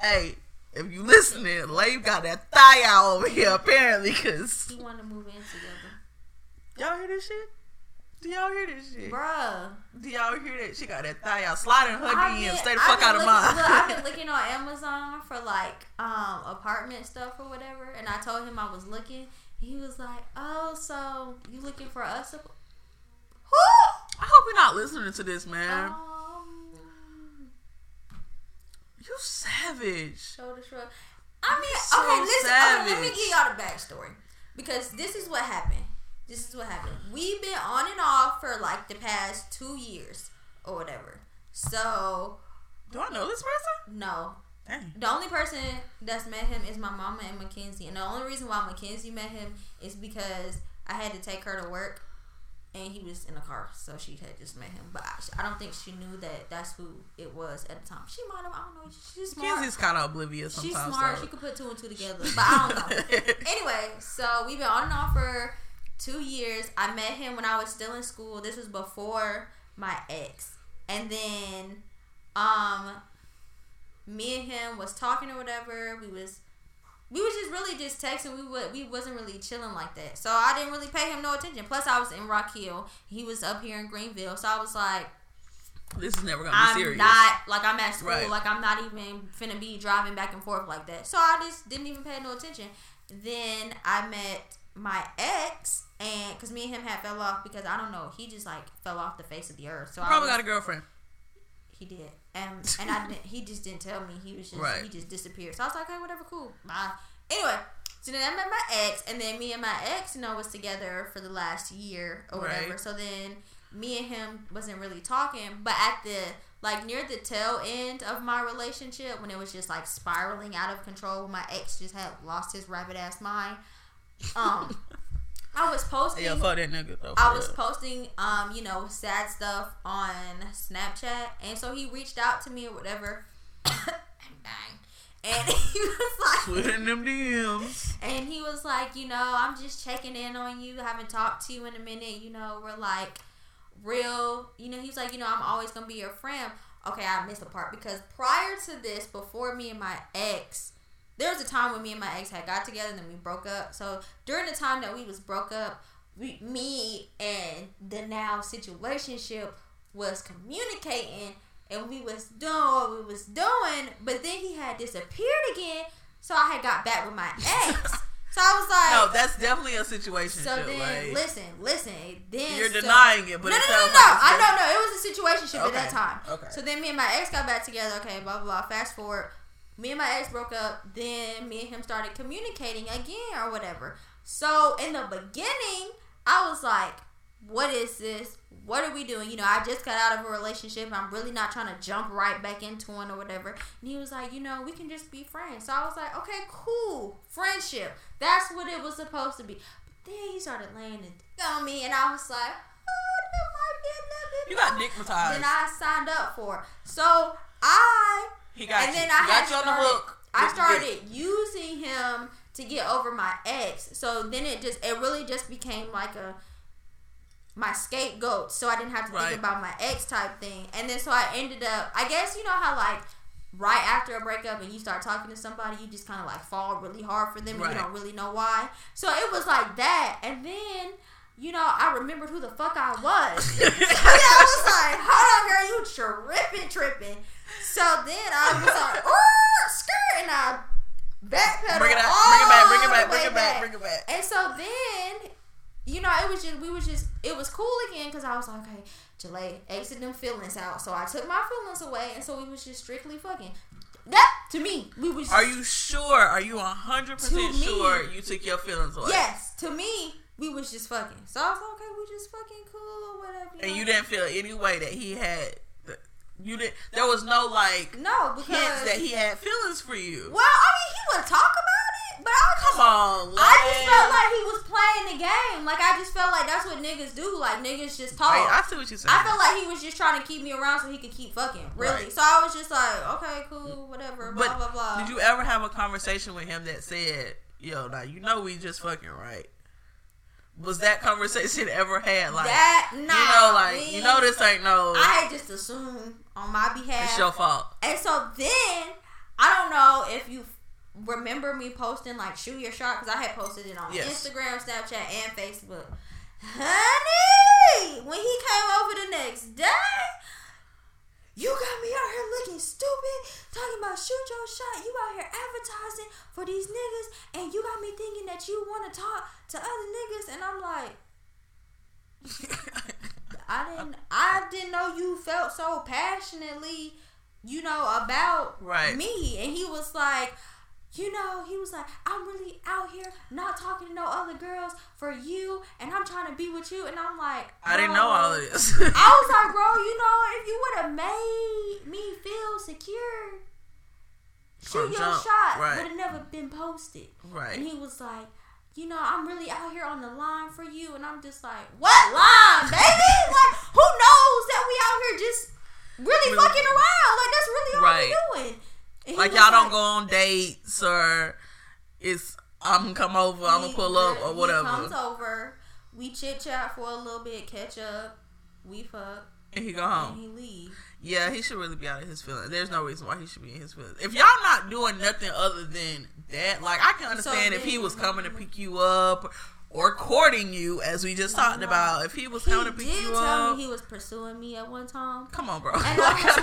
hey, if you listening, Lave got that thigh out over here apparently, cause He wanted to move in together, y'all hear this shit? Do y'all hear this shit? bruh. Do y'all hear that? She got that thigh out. Slide and hug I've in. Stay the fuck out of looking- mine. Look, I've been looking on Amazon for like um apartment stuff or whatever, and I told him I was looking. He was like, "Oh, so you looking for us?" Who? I hope you're not listening to this, man. Um, you savage. shoulder shrug. I mean, So okay, listen. Okay, let me give y'all the backstory because this is what happened. This is what happened. We've been on and off for like the past two years or whatever. So Do I know this person? no, Dang. The only person that's met him is my mama and Mackenzie. And the only reason why Mackenzie met him is because I had to take her to work and he was in a car. So she had just met him. But I, I don't think she knew that that's who it was at the time. She might have, I don't know. She's smart. Kenzie's kind of oblivious She's smart. so- She could put two and two together. But I don't know. anyway, so we've been on and off for two years. I met him when I was still in school. This was before my ex. And then um me and him was talking or whatever. We was we was just really just texting. We would we wasn't really chilling like that. So I didn't really pay him no attention. Plus I was in Rock Hill. He was up here in Greenville. So I was like this is never gonna be I'm serious. not like I'm at school, Right. like I'm not even finna be driving back and forth like that. So I just didn't even pay no attention. Then I met my ex, and because me and him had fell off because I don't know, he just like fell off the face of the earth. So I Probably was, got a girlfriend. he did, and and I didn't, he just didn't tell me. He was just Right. he just disappeared. So I was like, okay, whatever, cool, bye. Anyway. So then I met my ex, and then me and my ex, you know, was together for the last year or whatever. Right. So then me and him wasn't really talking, but at the like near the tail end of my relationship, when it was just like spiraling out of control, my ex just had lost his rabbit ass mind. Um, I was posting. Yeah, fuck that nigga though. I was real. posting, um, you know, sad stuff on Snapchat, and so he reached out to me or whatever. And he was like, Slid them DMs. and he was like, you know, I'm just checking in on you. Haven't talked to you in a minute. You know, we're like real. You know, he was like, you know, I'm always gonna be your friend. Okay, I missed a part because prior to this, before me and my ex, there was a time when me and my ex had got together and then we broke up. So during the time that we was broke up, we, me and the now situationship was communicating and we was doing what we was doing, but then he had disappeared again. So I had got back with my ex. so I was like, No, that's definitely a situation. so then, like, listen, listen. Then you're so- denying it, but no, it no, no, no. like I don't know. It was a situation ship at that time. okay. So then me and my ex got back together. Okay, blah blah blah. Fast forward, me and my ex broke up. Then me and him started communicating again or whatever. So in the beginning, I was like, "What is this? What are we doing?" You know, I just got out of a relationship. I'm really not trying to jump right back into one or whatever. And he was like, "You know, we can just be friends." So I was like, "Okay, cool, friendship. That's what it was supposed to be." But then he started laying it on me, and I was like, "Oh, that might be You got dickmatized. Then I signed up for. It. So I he got and you. then I got had you on started, the hook. I started using him to get over my ex. So then it just it really just became like a my scapegoat. So I didn't have to Right. think about my ex type thing. And then so I ended up I guess you know how like right after a breakup and you start talking to somebody, you just kind of like fall really hard for them and you don't really know why. So it was like that. And then you know, I remembered who the fuck I was. so I was like, hold on, girl, you tripping, tripping. So then I was like, oh, skirt, and I backpedaled Bring it all Bring it back. Bring it back. Bring it back. Bring it back. And so then, you know, it was just, we was just, it was cool again because I was like, okay, Jalea, exit them feelings out. So I took my feelings away, and so we was just strictly fucking. That, to me, we was Are you sure? Are you hundred percent me- sure you took your feelings away? Yes, to me, we was just fucking. So I was like, okay, we just fucking cool or whatever. And know? you didn't feel any way that he had. You did. There was no like No, because hints that he had feelings for you. Well, I mean, he would talk about it, but I was Come on, I just felt like he was playing the game. Like I just felt like that's what niggas do. Like niggas just talk. Hey, I see what you're saying. I felt like he was just trying to keep me around so he could keep fucking. Really. Right. So I was just like, okay, cool, whatever, blah but blah blah. did you ever have a conversation with him that said, "Yo, now you know we just fucking right"? Was that conversation ever had? Like, that nah, you know, like you know, this ain't no. I had just assumed on my behalf. it's your fault. And so then I don't know if you remember me posting like shoot your shot because I had posted it on Yes. Instagram, Snapchat, and Facebook. Honey, when he came over the next day, you got me out here looking stupid, talking about shoot your shot. You out here advertising for these niggas, and you got me thinking that you want to talk to other niggas, and I'm like. I didn't I didn't know you felt so passionately, you know, about Right. me. And he was like, you know, he was like, I'm really out here not talking to no other girls for you and I'm trying to be with you and I'm like I didn't know all of this. I was like, bro, you know, if you would have made me feel secure, shoot From your jump, shot right. would have never been posted. right. And he was like, you know, I'm really out here on the line for you. And I'm just like, what line, baby? like, who knows that we out here just really, Really- fucking around? Like, that's really all Right. we're doing. Like y'all don't go on dates or it's I'm gonna come over, I'm gonna pull up or He whatever, comes over, we chit chat for a little bit, catch up, we fuck, and he go home. and he leave. Yeah, he should really be out of his feelings. There's no reason why he should be in his feelings. If y'all not doing nothing other than that, like I can understand if he was coming to pick you up or courting you, as we just talked about. If he was He coming to did pick you tell up, me he was pursuing me at one time. come on, bro. And I was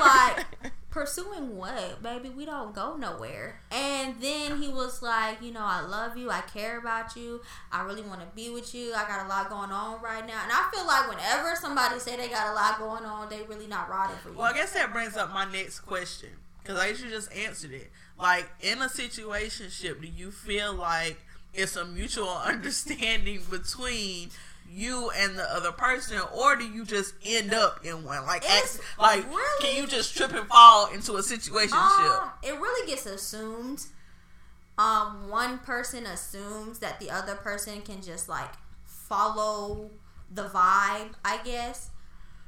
like, pursuing what, baby? We don't go nowhere. And then he was like, you know, I love you. I care about you. I really want to be with you. I got a lot going on right now. And I feel like whenever somebody say they got a lot going on, they really not riding for you. Well, I guess that brings up my next question because I usually just answered it. Like in a situationship, do you feel like it's a mutual understanding between you and the other person, or do you just end up in one? Like, like really- can you just trip and fall into a situation? Um, it really gets assumed. Um, one person assumes that the other person can just like follow the vibe, I guess.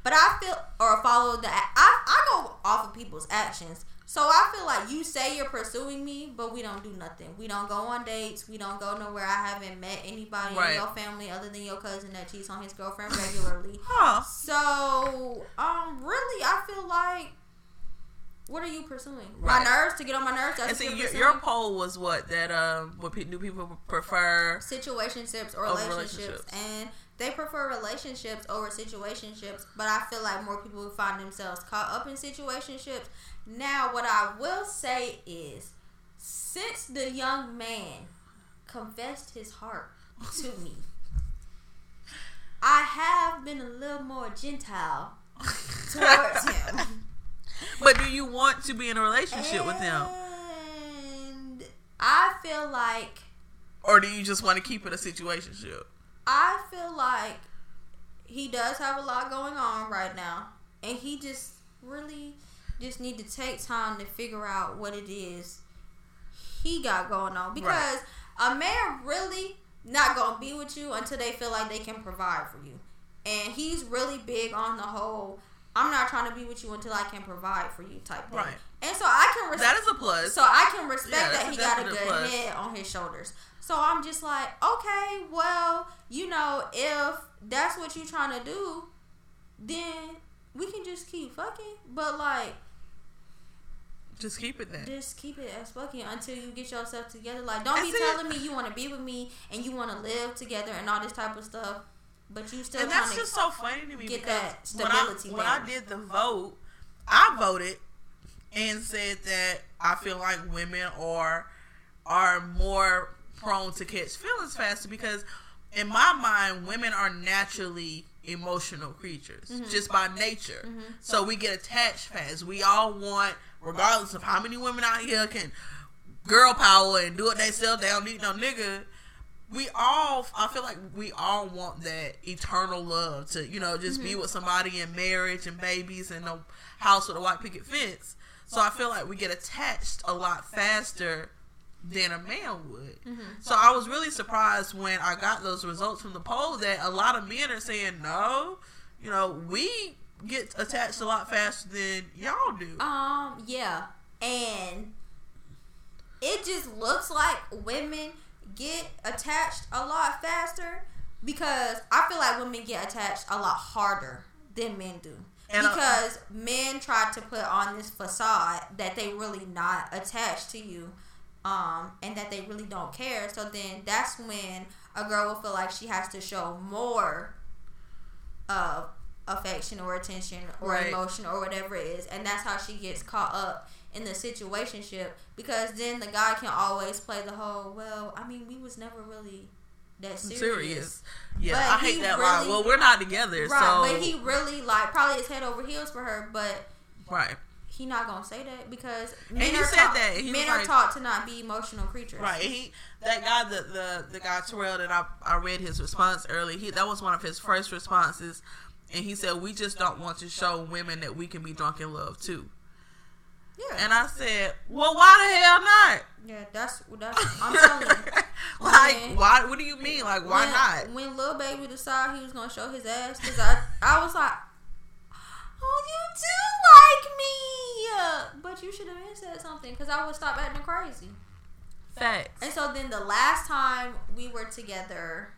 But I feel or follow the. I I go off of people's actions. So I feel like you say you're pursuing me, but we don't do nothing. We don't go on dates. We don't go nowhere. I haven't met anybody Right. in your family other than your cousin that cheats on his girlfriend regularly. Huh? So, um, really, I feel like, what are you pursuing? My nerves to get on my nerves. That's And see, your, your poll was what that um, what pe- do people prefer? situationships or relationships. relationships. and they prefer relationships over situationships. But I feel like more people find themselves caught up in situationships. Now, what I will say is, since the young man confessed his heart to me. I have been a little more gentile towards him. But do you want to be in a relationship with him, And I feel like or do you just want to keep it a situationship? I feel like he does have a lot going on right now, and he just really just need to take time to figure out what it is he got going on because a man really not gonna be with you until they feel like they can provide for you. and he's really big on the whole. I'm not trying to be with you until I can provide for you type thing. Right. And so I can respect. That is a plus. So I can respect Yeah, that he got a good plus. head on his shoulders. So I'm just like, okay, well, you know, if that's what you're trying to do, then we can just keep fucking. But like, Just keep it there. just keep it as fucking until you get yourself together. Like, don't be That's it. telling me you want to be with me and you want to live together and all this type of stuff, but you still and that's just so funny to me get because that when I, when I did the vote, I voted and said that I feel like women are are more prone to catch feelings faster because in my mind women are naturally emotional creatures Mm-hmm. just by nature so we get attached fast we all want regardless of how many women out here can girl power and do it themselves they don't need no nigga. We all i feel like we all want that eternal love to you know just be mm-hmm. with somebody in marriage and babies and a house with a white picket fence. So i feel like we get attached a lot faster than a man would. Mm-hmm. So i was really surprised when i got those results from the poll that a lot of men are saying no. You know we get attached a lot faster than y'all do Um, yeah. And it just looks like women get attached a lot faster because I feel like women get attached a lot harder than men do. And, uh, because men try to put on this facade that they really not attached to you. Um, and that they really don't care. So then that's when a girl will feel like she has to show more of affection or attention or Right. emotion or whatever it is, and that's how she gets caught up in the situationship because then the guy can always play the whole. Well, I mean, we was never really that serious, serious. Yeah, But I hate that line. Well, we're not together, right? so But he really like probably is head over heels for her, but right, he not gonna say that because men are said taught, men was are like- taught to not be emotional creatures. right. He that guy, the the the guy Terrell that I I read his response early. He that was one of his first responses, and he said we just don't want to show women that we can be drunk in love too. Yeah. And I said, well, why the hell not? yeah. That's that's. I'm telling you. like, When- why? What do you mean? Like, why when, not? When Lil Baby decided he was gonna show his ass, cause I, I was like, "Oh, you do like me," but you should have said something, cause I would stop acting crazy. Facts. And so then the last time we were together,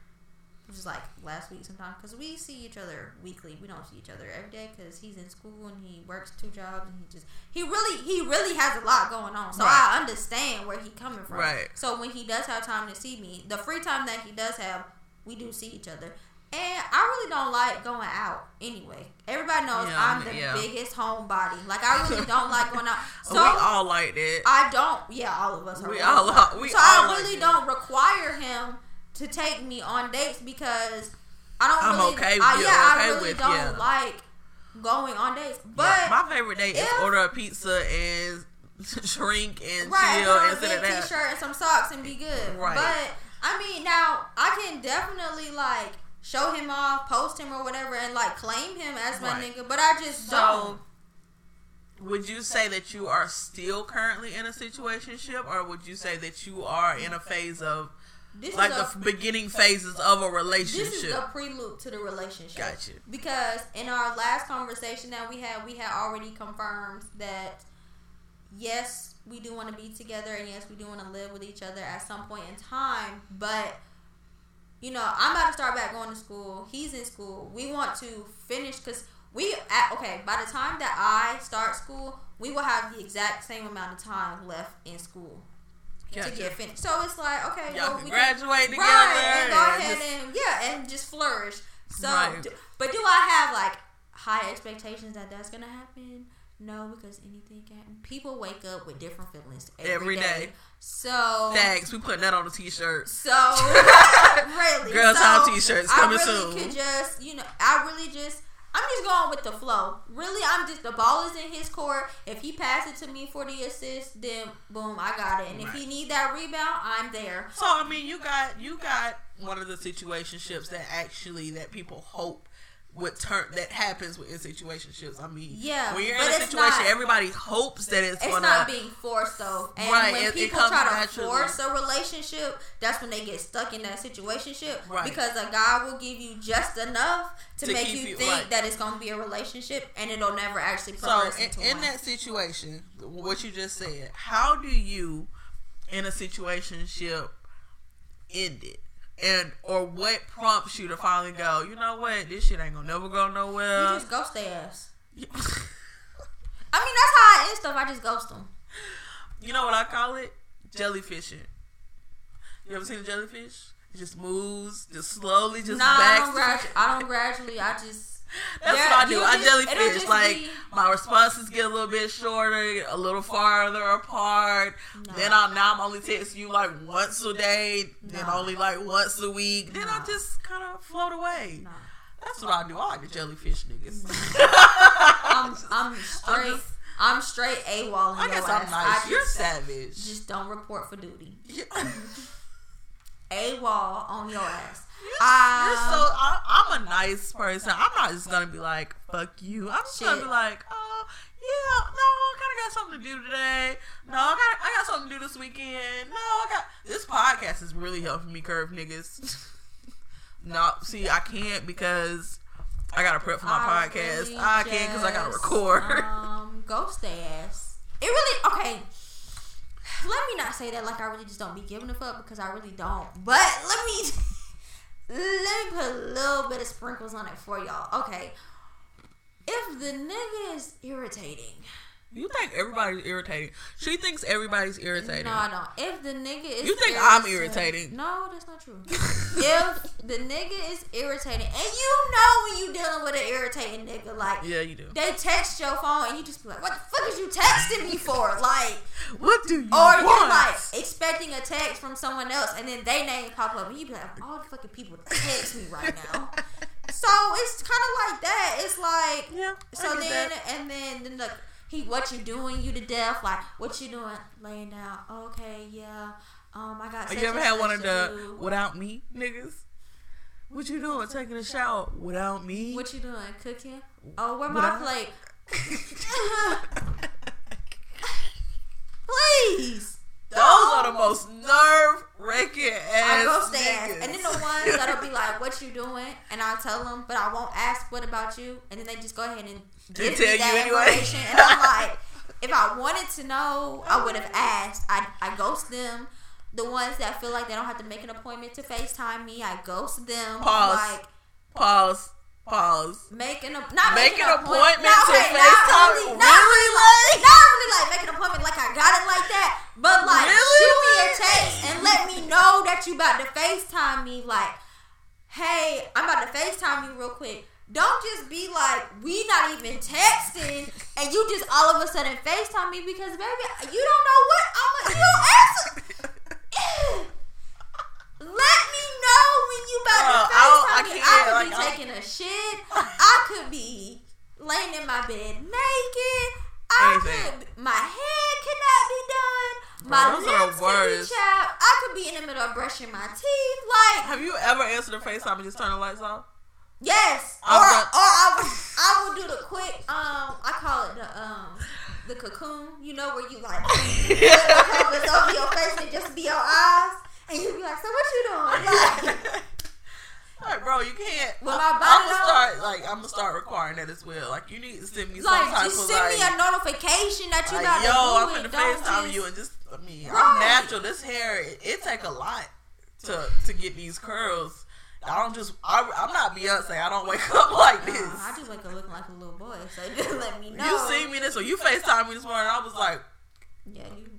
which was like last week sometime, cause we see each other weekly. We don't see each other every day, cause he's in school and he works two jobs, and he just he really he really has a lot going on. So Right. I understand where he coming from. Right. So when he does have time to see me, the free time that he does have, we do see each other. And I really don't like going out anyway. Everybody knows Yeah, I'm the yeah. biggest homebody. Like I really don't like going out. So we all like that. I don't. Yeah, all of us are. We all are- we so all I really that. don't require him to take me on dates because I don't. I'm really, okay I, yeah, I really with- don't yeah. like going on dates. But Yeah, my favorite date is order a pizza and shrink and right, chill and sit at that. t-shirt and some socks and be good. Right. But I mean, now I can definitely like show him off, post him or whatever, and like claim him as my Right. nigga. But I just So, don't. would you say that you are still currently in a situationship, or would you say that you are in a phase of This like is the a, beginning phases of a relationship. this is the prelude to the relationship. Gotcha. Because in our last conversation that we had, we had already confirmed that yes, we do want to be together, and yes, we do want to live with each other at some point in time. But you know, I'm about to start back going to school. He's in school. We want to finish because we at okay. By the time that I start school, we will have the exact same amount of time left in school to get finished. So it's like okay, Y'all well, can we graduate together. right, and go ahead just- and yeah, and just flourish. So, Right. do, but do I have like high expectations that that's gonna happen? No, because anything can happen. People wake up with different feelings every Every day. day. So, Thanks. We putting that on a t-shirt. so really, Girl so Time t-shirts coming I really soon. Could just you know, I really just. I'm just going with the flow. Really, I'm just the ball is in his court. If he passes it to me for the assist, then boom, I got it. And if he need that rebound, I'm there. So I mean, you got you got one of the situationships that actually that people hope what turn that happens with in situationships. I mean, Yeah, when you're but in a situation, not- everybody hopes that it's, It's gonna. not being forced though, and Right, when it- it people comes try to naturally. force a relationship, that's when they get stuck in that situationship. Right. Because a guy will give you just enough to, To make you you- think right. that it's going to be a relationship, and it'll never actually so in, in that situation, what you just said, how do you, in a situationship, end it? And or what prompts you to finally go? You know what? This shit ain't gonna never go nowhere. you just ghost their ass. I mean, that's how I end stuff. I just ghost them. You know what I call it? Jellyfishing. You ever seen a jellyfish? It just moves, just slowly, just Nah, I don't, gradu- I don't gradually. I just That's There- what I do. I jellyfish. just Like be- my responses get a little bit shorter, a little farther apart. No. Then I'm now I'm only texting you like once a day, then only like once a week. Then I just kind of float away. nah. That's what I do. I like the jellyfish niggas. I'm I'm straight. just- I'm straight AWOL. I guess I'm nice. I You're savage. just don't report for duty. Yeah. AWOL on your ass. You're, Um, you're so. I, I'm a nice person. I'm not just gonna be like fuck you. I'm just gonna be like, oh yeah, no, I kind of got something to do today. No, I got I got something to do this weekend. No, I got this podcast is really helping me curve niggas. no, see, I can't because I gotta prep for my I podcast. really I can't because I gotta record. Um, ghost ass. It really okay. Let me not say that like I really just don't be giving a fuck because I really don't. But let me let me put a little bit of sprinkles on it for y'all. Okay. If the nigga is irritating, you think everybody's irritating? She thinks everybody's irritating. no, no. If the nigga is You think I'm irritating. No, that's not true. if the nigga is irritating, and you know when you dealing with an irritating nigga, like Yeah, you do. they text your phone and you just be like, "What the fuck is you texting me for?" Like, What do you or want? you're like expecting a text from someone else, and then they name pop up, and you be like, "All the fucking people text me right now." so it's kind of like that. It's like, yeah. So then that. and then then like he, what you doing? You to death? Like, what you doing? Laying down? Okay, yeah. Um, I got. You ever had one of the without me niggas? What you doing? Taking a shower without me? What you doing? Cooking? Oh, where my plate? Please. Those are the most nerve wracking I ass their ass. And then the ones that'll be like, "What you doing?" And I'll tell them, but I won't ask, "What about you?" And then they just go ahead and give tell me you that anyway. information. And I'm like, if I wanted to know, I would have asked. I I ghost them. The ones that feel like they don't have to make an appointment to FaceTime me, I ghost them. Pause. Like Pause. Pause. making a not Make making an appointment not, to okay, FaceTime? Not really, not really like, not really like making an appointment like I got it like that, but like Really? shoot me a text and let me know that you about to FaceTime me. Like, hey, I'm about to FaceTime you real quick. Don't just be like we not even texting and you just all of a sudden FaceTime me because baby you don't know what I'm. You don't answer. Let me know when you about Uh, to I don't- I FaceTime me. I, could like, be I- taking a shit. I could be laying in my bed naked. I Anything. could. My head cannot be done. My Bro, the lips could be chapped. I could be in the middle of brushing my teeth. Like Have you ever answered a FaceTime and just turn the lights off? Yes, or or I would I would do the quick um I call it the um the cocoon. You know where you like the covers over your face and just be your eyes, and you be like, so what you doing? Like, Like, bro, you can't. With my I'm body gonna start like I'm gonna start requiring that as well. Like, you need to send me some like type just of send like, me a notification that you like, got yo, I'm gonna FaceTime just- you and just. I mean, I'm natural. This hair, it, it take a lot to to get these curls. I don't just. I, I'm not Beyonce. I don't wake up like this. I just wake up looking like a little boy, so just let me know. You see me this, so you FaceTime me this morning. I was like, Yeah, you.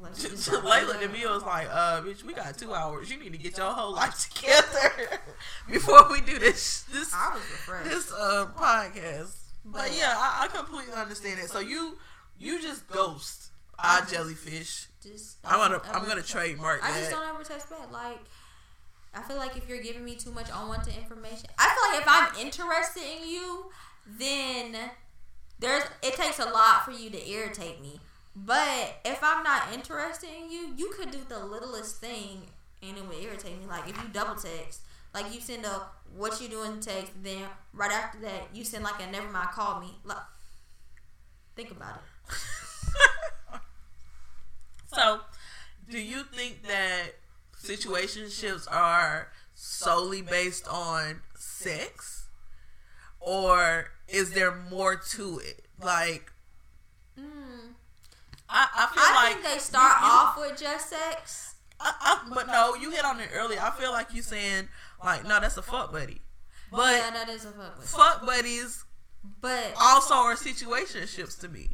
like, you just don't Layla up. me was like, uh, bitch, we got two hours. You need to get your whole life together before we do this this I was this uh podcast. But yeah, I, I completely understand it. So you you just ghost. I jellyfish. Just I'm gonna I'm gonna trademark I just don't ever text back. Like, I feel like if you're giving me too much unwanted information, I feel like if I'm interested in you, then there's it takes a lot for you to irritate me. But if I'm not interested in you, you could do the littlest thing and it would irritate me. Like if you double text, Like you send a what you doing text, then right after that you send like a never mind, call me. Like, think about it. So, do you think that situationships are solely based on sex, or is there more to it? Like, Mm. I, I feel I like think they start you- you- off with just sex. I, I, but no, you hit on it earlier. I feel like you saying like, no, that's a fuck buddy. But yeah, that is a fuck with. fuck buddies But also are situationships to me.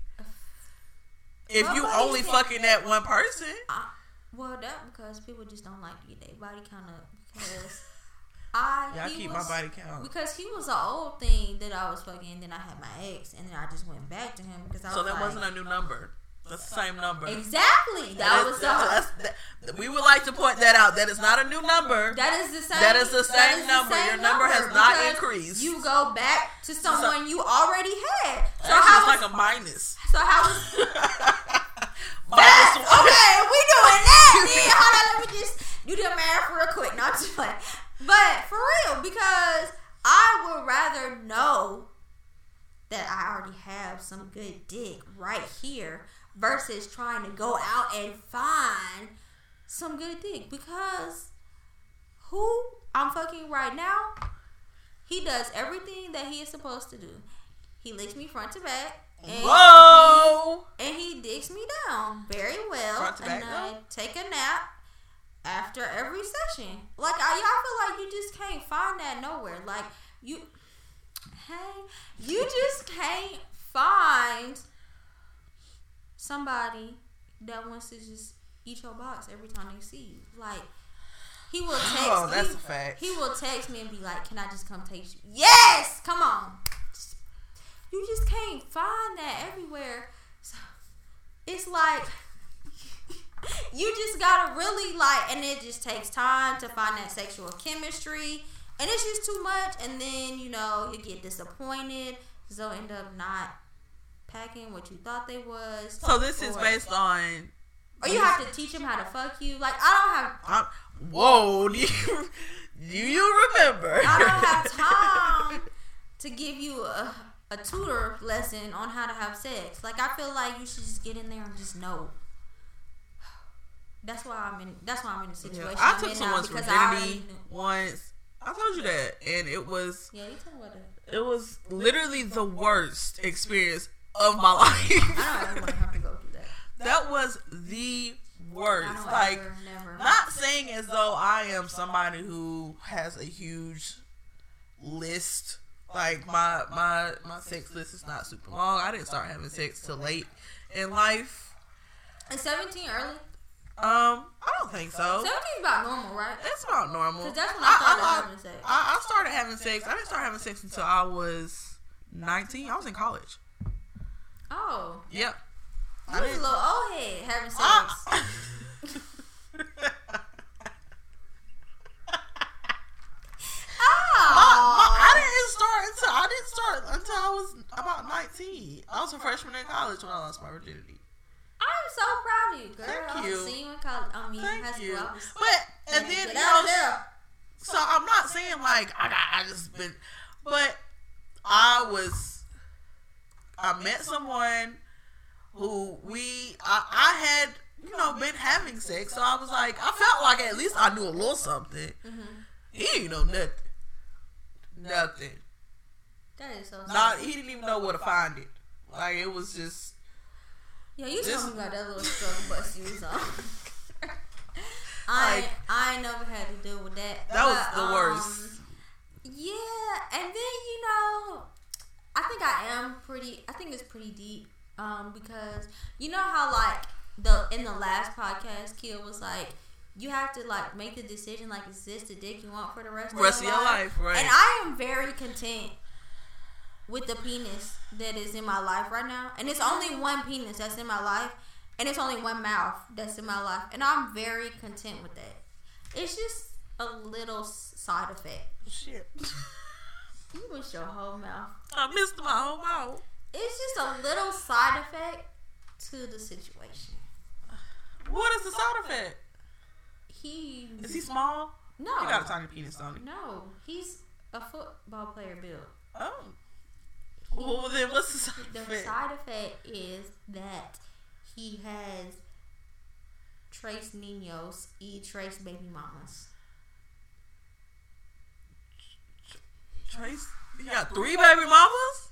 If you only fucking that one person, I, well, that because people just don't like to get their body count up because I yeah, I he keep was- my body count. because he was an old thing that I was fucking. And then I had my ex, and then I just went back to him because I So was that like, wasn't a new number. That's the same number. exactly that That was the that's- that- we would like to point that out. That is not a new number. that is the same. That is the same is number. Your number has not increased. You go back to someone you already had. So Actually, how was, like a minus. so how was minus That- one. okay, we doing that. Then hold on, let me just do the math real quick. Not just playing. But for real, because I would rather know that I already have some good dick right here versus trying to go out and find some good dick. Because who I'm fucking right now, he does everything that he is supposed to do. He licks me front to back. And Whoa! and he digs me down very well. And I take a nap after every session. Like I, I feel like you just can't find that nowhere. Like you, hey, you just can't find somebody that wants to just eat your box every time they see you. Like he will oh, text. Oh, that's he, a fact. He will text me and be like, "Can I just come taste you?" Yes, come on. You just can't find that everywhere. So, it's like you just gotta really like, and it just takes time to find that sexual chemistry, and it's just too much. And then you know you get disappointed, so end up not packing what you thought they was. So this is based on. Or you have to teach them how to fuck you. Like I don't have I'm, whoa! Do you, do you remember? I don't have time to give you a, a tutor lesson on how to have sex. Like I feel like you should just get in there and just know. That's why I'm in. That's why I'm in the situation. Yeah, I I'm took someone's virginity once. I told you that, and it was Yeah, you tell me the. it was literally the worst experience of my life. I don't ever want to have to go through that. that was the worst. Like ever, never. not saying as though I am somebody who has a huge list. Like my my my sex list is not super long. I didn't start having sex till late in life. Is 17 early? Um, I don't think so. 17 about normal, right? It's about normal. 'Cause that's when I started I, having sex. I, I started having sex. I didn't start having sex until I was nineteen. I was in college. Oh, Yep. you was a little old head having sex. I- oh, My- my- I didn't start until I didn't start until I was about nineteen. I was a freshman in college when I lost my virginity. I'm so proud of you, girl. Thank you. seeing you in college. I mean, high Thank school. you. I was But and then you know, so I'm not saying like I got I just been, but I was I met someone who we I, I had you know been having sex, so I was like I felt like at least I knew a little something. Mm-hmm. He didn't know nothing, nothing. That is so. Not he didn't even know where to find it. Like it was just Yeah, you this- told me about that little struggle bus you was on. I Like- I never had to deal with that. that was But, the um, worst. Yeah, and then you know, I think I am pretty. I think it's pretty deep. Um, because you know how like the in the last podcast, Kill was like, you have to like make the decision like, is this the dick you want for the rest, Rest of of your your life, right? And I am very content with the penis that is in my life right now. And it's only one penis that's in my life. And it's only one mouth that's in my life. And I'm very content with that. It's just a little side effect. Shit. You wish your whole mouth. I missed my whole mouth. It's just a little side effect to the situation. What is the side effect? He Is he small? No. He got a tiny penis, Tony. No, he's a football player built. Oh. Well, then what's the side The effect? side effect is that he has trace niños y trace baby mamas. Trace, you got three baby mamas?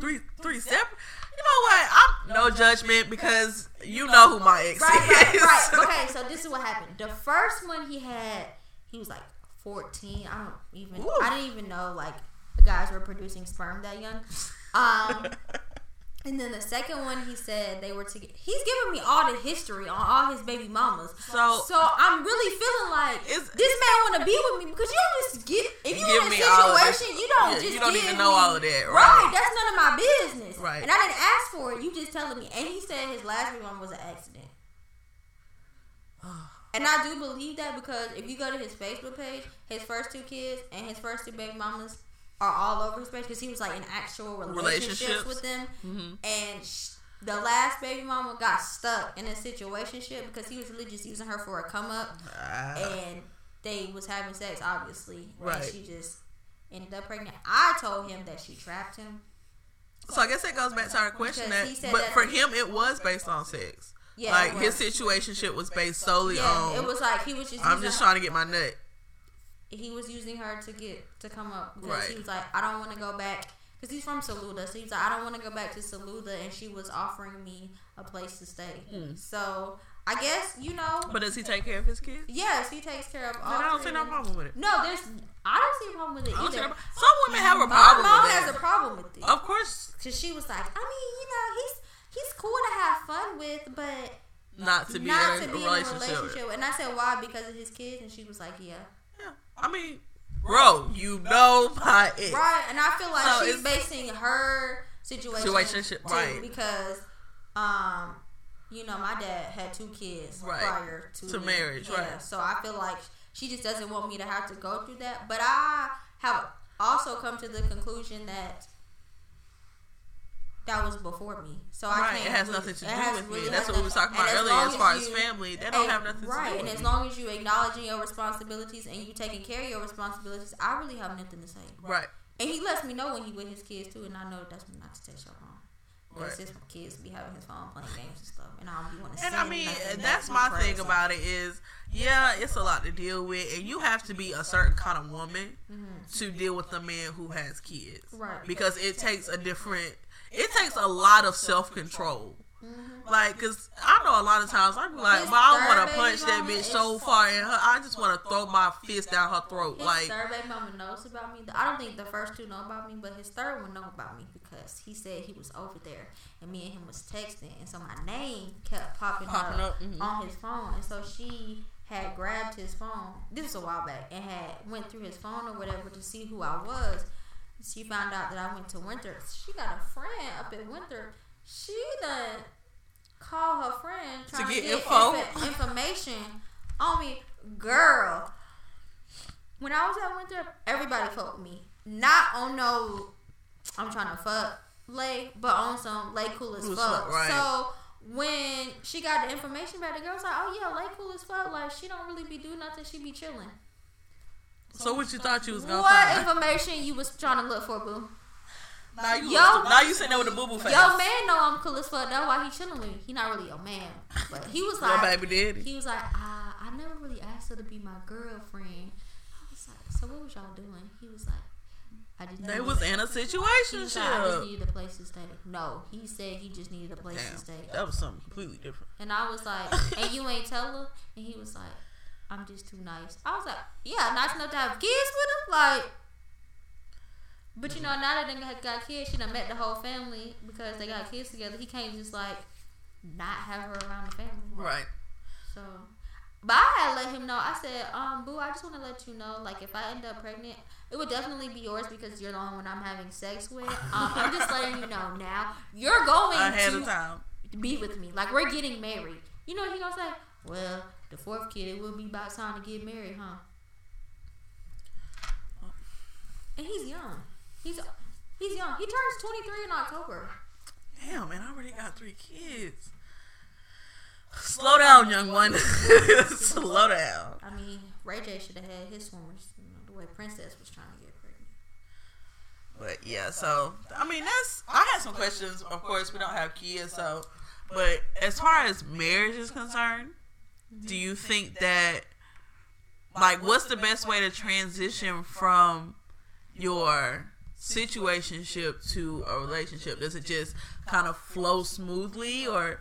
Three, three separate? You know what? I'm no judgment because you know who my ex Right, right, is. right. Okay, so this is what happened. The first one he had, he was like 14. I don't even, Ooh. I didn't even know like the guys were producing sperm that young. Um, and then the second one, he said they were together. He's giving me all the history on all his baby mamas. So- so I'm really feeling like Is- this man want to be with me because you don't just get if you in a me all of this- situation you don't Yeah, just you don't even know me- all of that, right. right. That's none of my business. Right. And I didn't ask for it. You just telling me. And he said his last baby mama was an accident. And I do believe that because if you go to his Facebook page, his first two kids and his first two baby mamas are all over his page because he was like in actual relationships, Relationships. with them. Mhm. And sh- the last baby mama got stuck in a situationship because he was really just using her for a come up, Ah, and they was having sex obviously, Right. and she just ended up pregnant. I told him that she trapped him. so I guess it goes back to our question that, he said but that- for him it was based on sex. Yeah, like his situationship was based solely Yeah, on. it was like he was just. I'm just her- trying to get my nut. He was using her to get to come up because Right. he was like, I don't want to go back because he's from Saluda, so he's like, I don't want to go back to Saluda, and she was offering me a place to stay. Hmm. So I guess you know, But does he take care of his kids? yes, he takes care of all. Then I don't see no problem with it. No, there's I don't see a problem with it I don't see either. no- Some women have a problem. My mom with has a problem with it of course, because she was like, I mean, you know, he's he's cool to have fun with, but not to be not in to a be in a relationship. relationship. And I said, why? Because of his kids, and she was like, yeah. Yeah, I mean, bro, you know my ex. Right, and I feel like So she's it's- basing her situation Situationship, too, right. because um you know my dad had two kids Right. prior to, To marriage, Yeah, right. So I feel like she just doesn't want me to have to go through that. But I have also come to the conclusion that that was before me. So I Right, can't. it has really- nothing to do with me. That's what we were talking about earlier long as far as family. They don't and- have nothing to say. right, do and as long as you acknowledging your responsibilities and you taking care of your responsibilities, I really have nothing to say. Right. And he lets me know when he with his kids too, and I know that's not to text your phone. Right. his kids be having his phone playing games and stuff, and I don't be want to. See And I mean, that's my thing about it is, yeah, it's a lot to deal with, and you have to be a certain kind of woman to deal with a man who has kids, Mm-hmm. Right. Because it takes a different, it takes a lot of self control. Like, cause I know a lot of times I'm like, well, I want to punch that bitch so far in her. I just want to throw my fist down her throat. His Like, third baby mama knows about me. I don't think the first two know about me, but his third one know about me because he said he was over there and me and him was texting, and so my name kept popping, Popping up, up, mhm. on his phone, and so she had grabbed his phone. This was a while back, and had went through his phone or whatever to see who I was. She found out that I went to Winter. She got a friend up at Winter. She done call her friend trying to get get, info? inf- information on me, girl. When I was at Winter, everybody fucked me. Not on no, I'm trying to fuck lay, but on some lay cool as Cool as fuck. fuck, right. So when she got the information back, the girl was like, "Oh yeah, lay cool as fuck. Like she don't really be doing nothing. She be chilling." So what you thought you was gonna What find? information you was trying to look for, boo? Now you, Yo- now you sitting there with a boo boo face. Yo, man, know I'm cool as fuck. That's why he chilling with me. He not really your man, but he was Your like, baby daddy. he was like, I, I never really asked her to be my girlfriend. I was like, so what was y'all doing? He was like, I just They was in a he was like, I just situation. needed a place to stay. No, he said he just needed a place to stay. that was something completely different. And I was like, and you ain't tell her? And he was like, I'm just too nice. I was like, yeah, nice enough to have kids with him? Like, but you know, now that they got- kids, she done met the whole family because they got kids together. He can't just like not have her around the family. Right. So, but I had let him know. I said, um, boo, I just want to let you know, like, if I end up pregnant, it would definitely be yours because you're the only one I'm having sex with. Um, I'm just letting you know now. You're going Ahead to of time. be with me. Like we're getting married. You know what he gonna say? Well, the fourth kid, it will be about time to get married, huh? And he's young. He's he's young. He turns twenty three in October. Damn, man, I already got three kids. Slow down, young one. Slow down. I mean, Ray J should have had his swimmers. You know, the way Princess was trying to get pregnant. But yeah, so I mean that's I had some questions. Of course, we don't have kids, so but as far as marriage is concerned, do you think that like what's the best way to transition from your situationship to a relationship? Does it just kind of flow smoothly or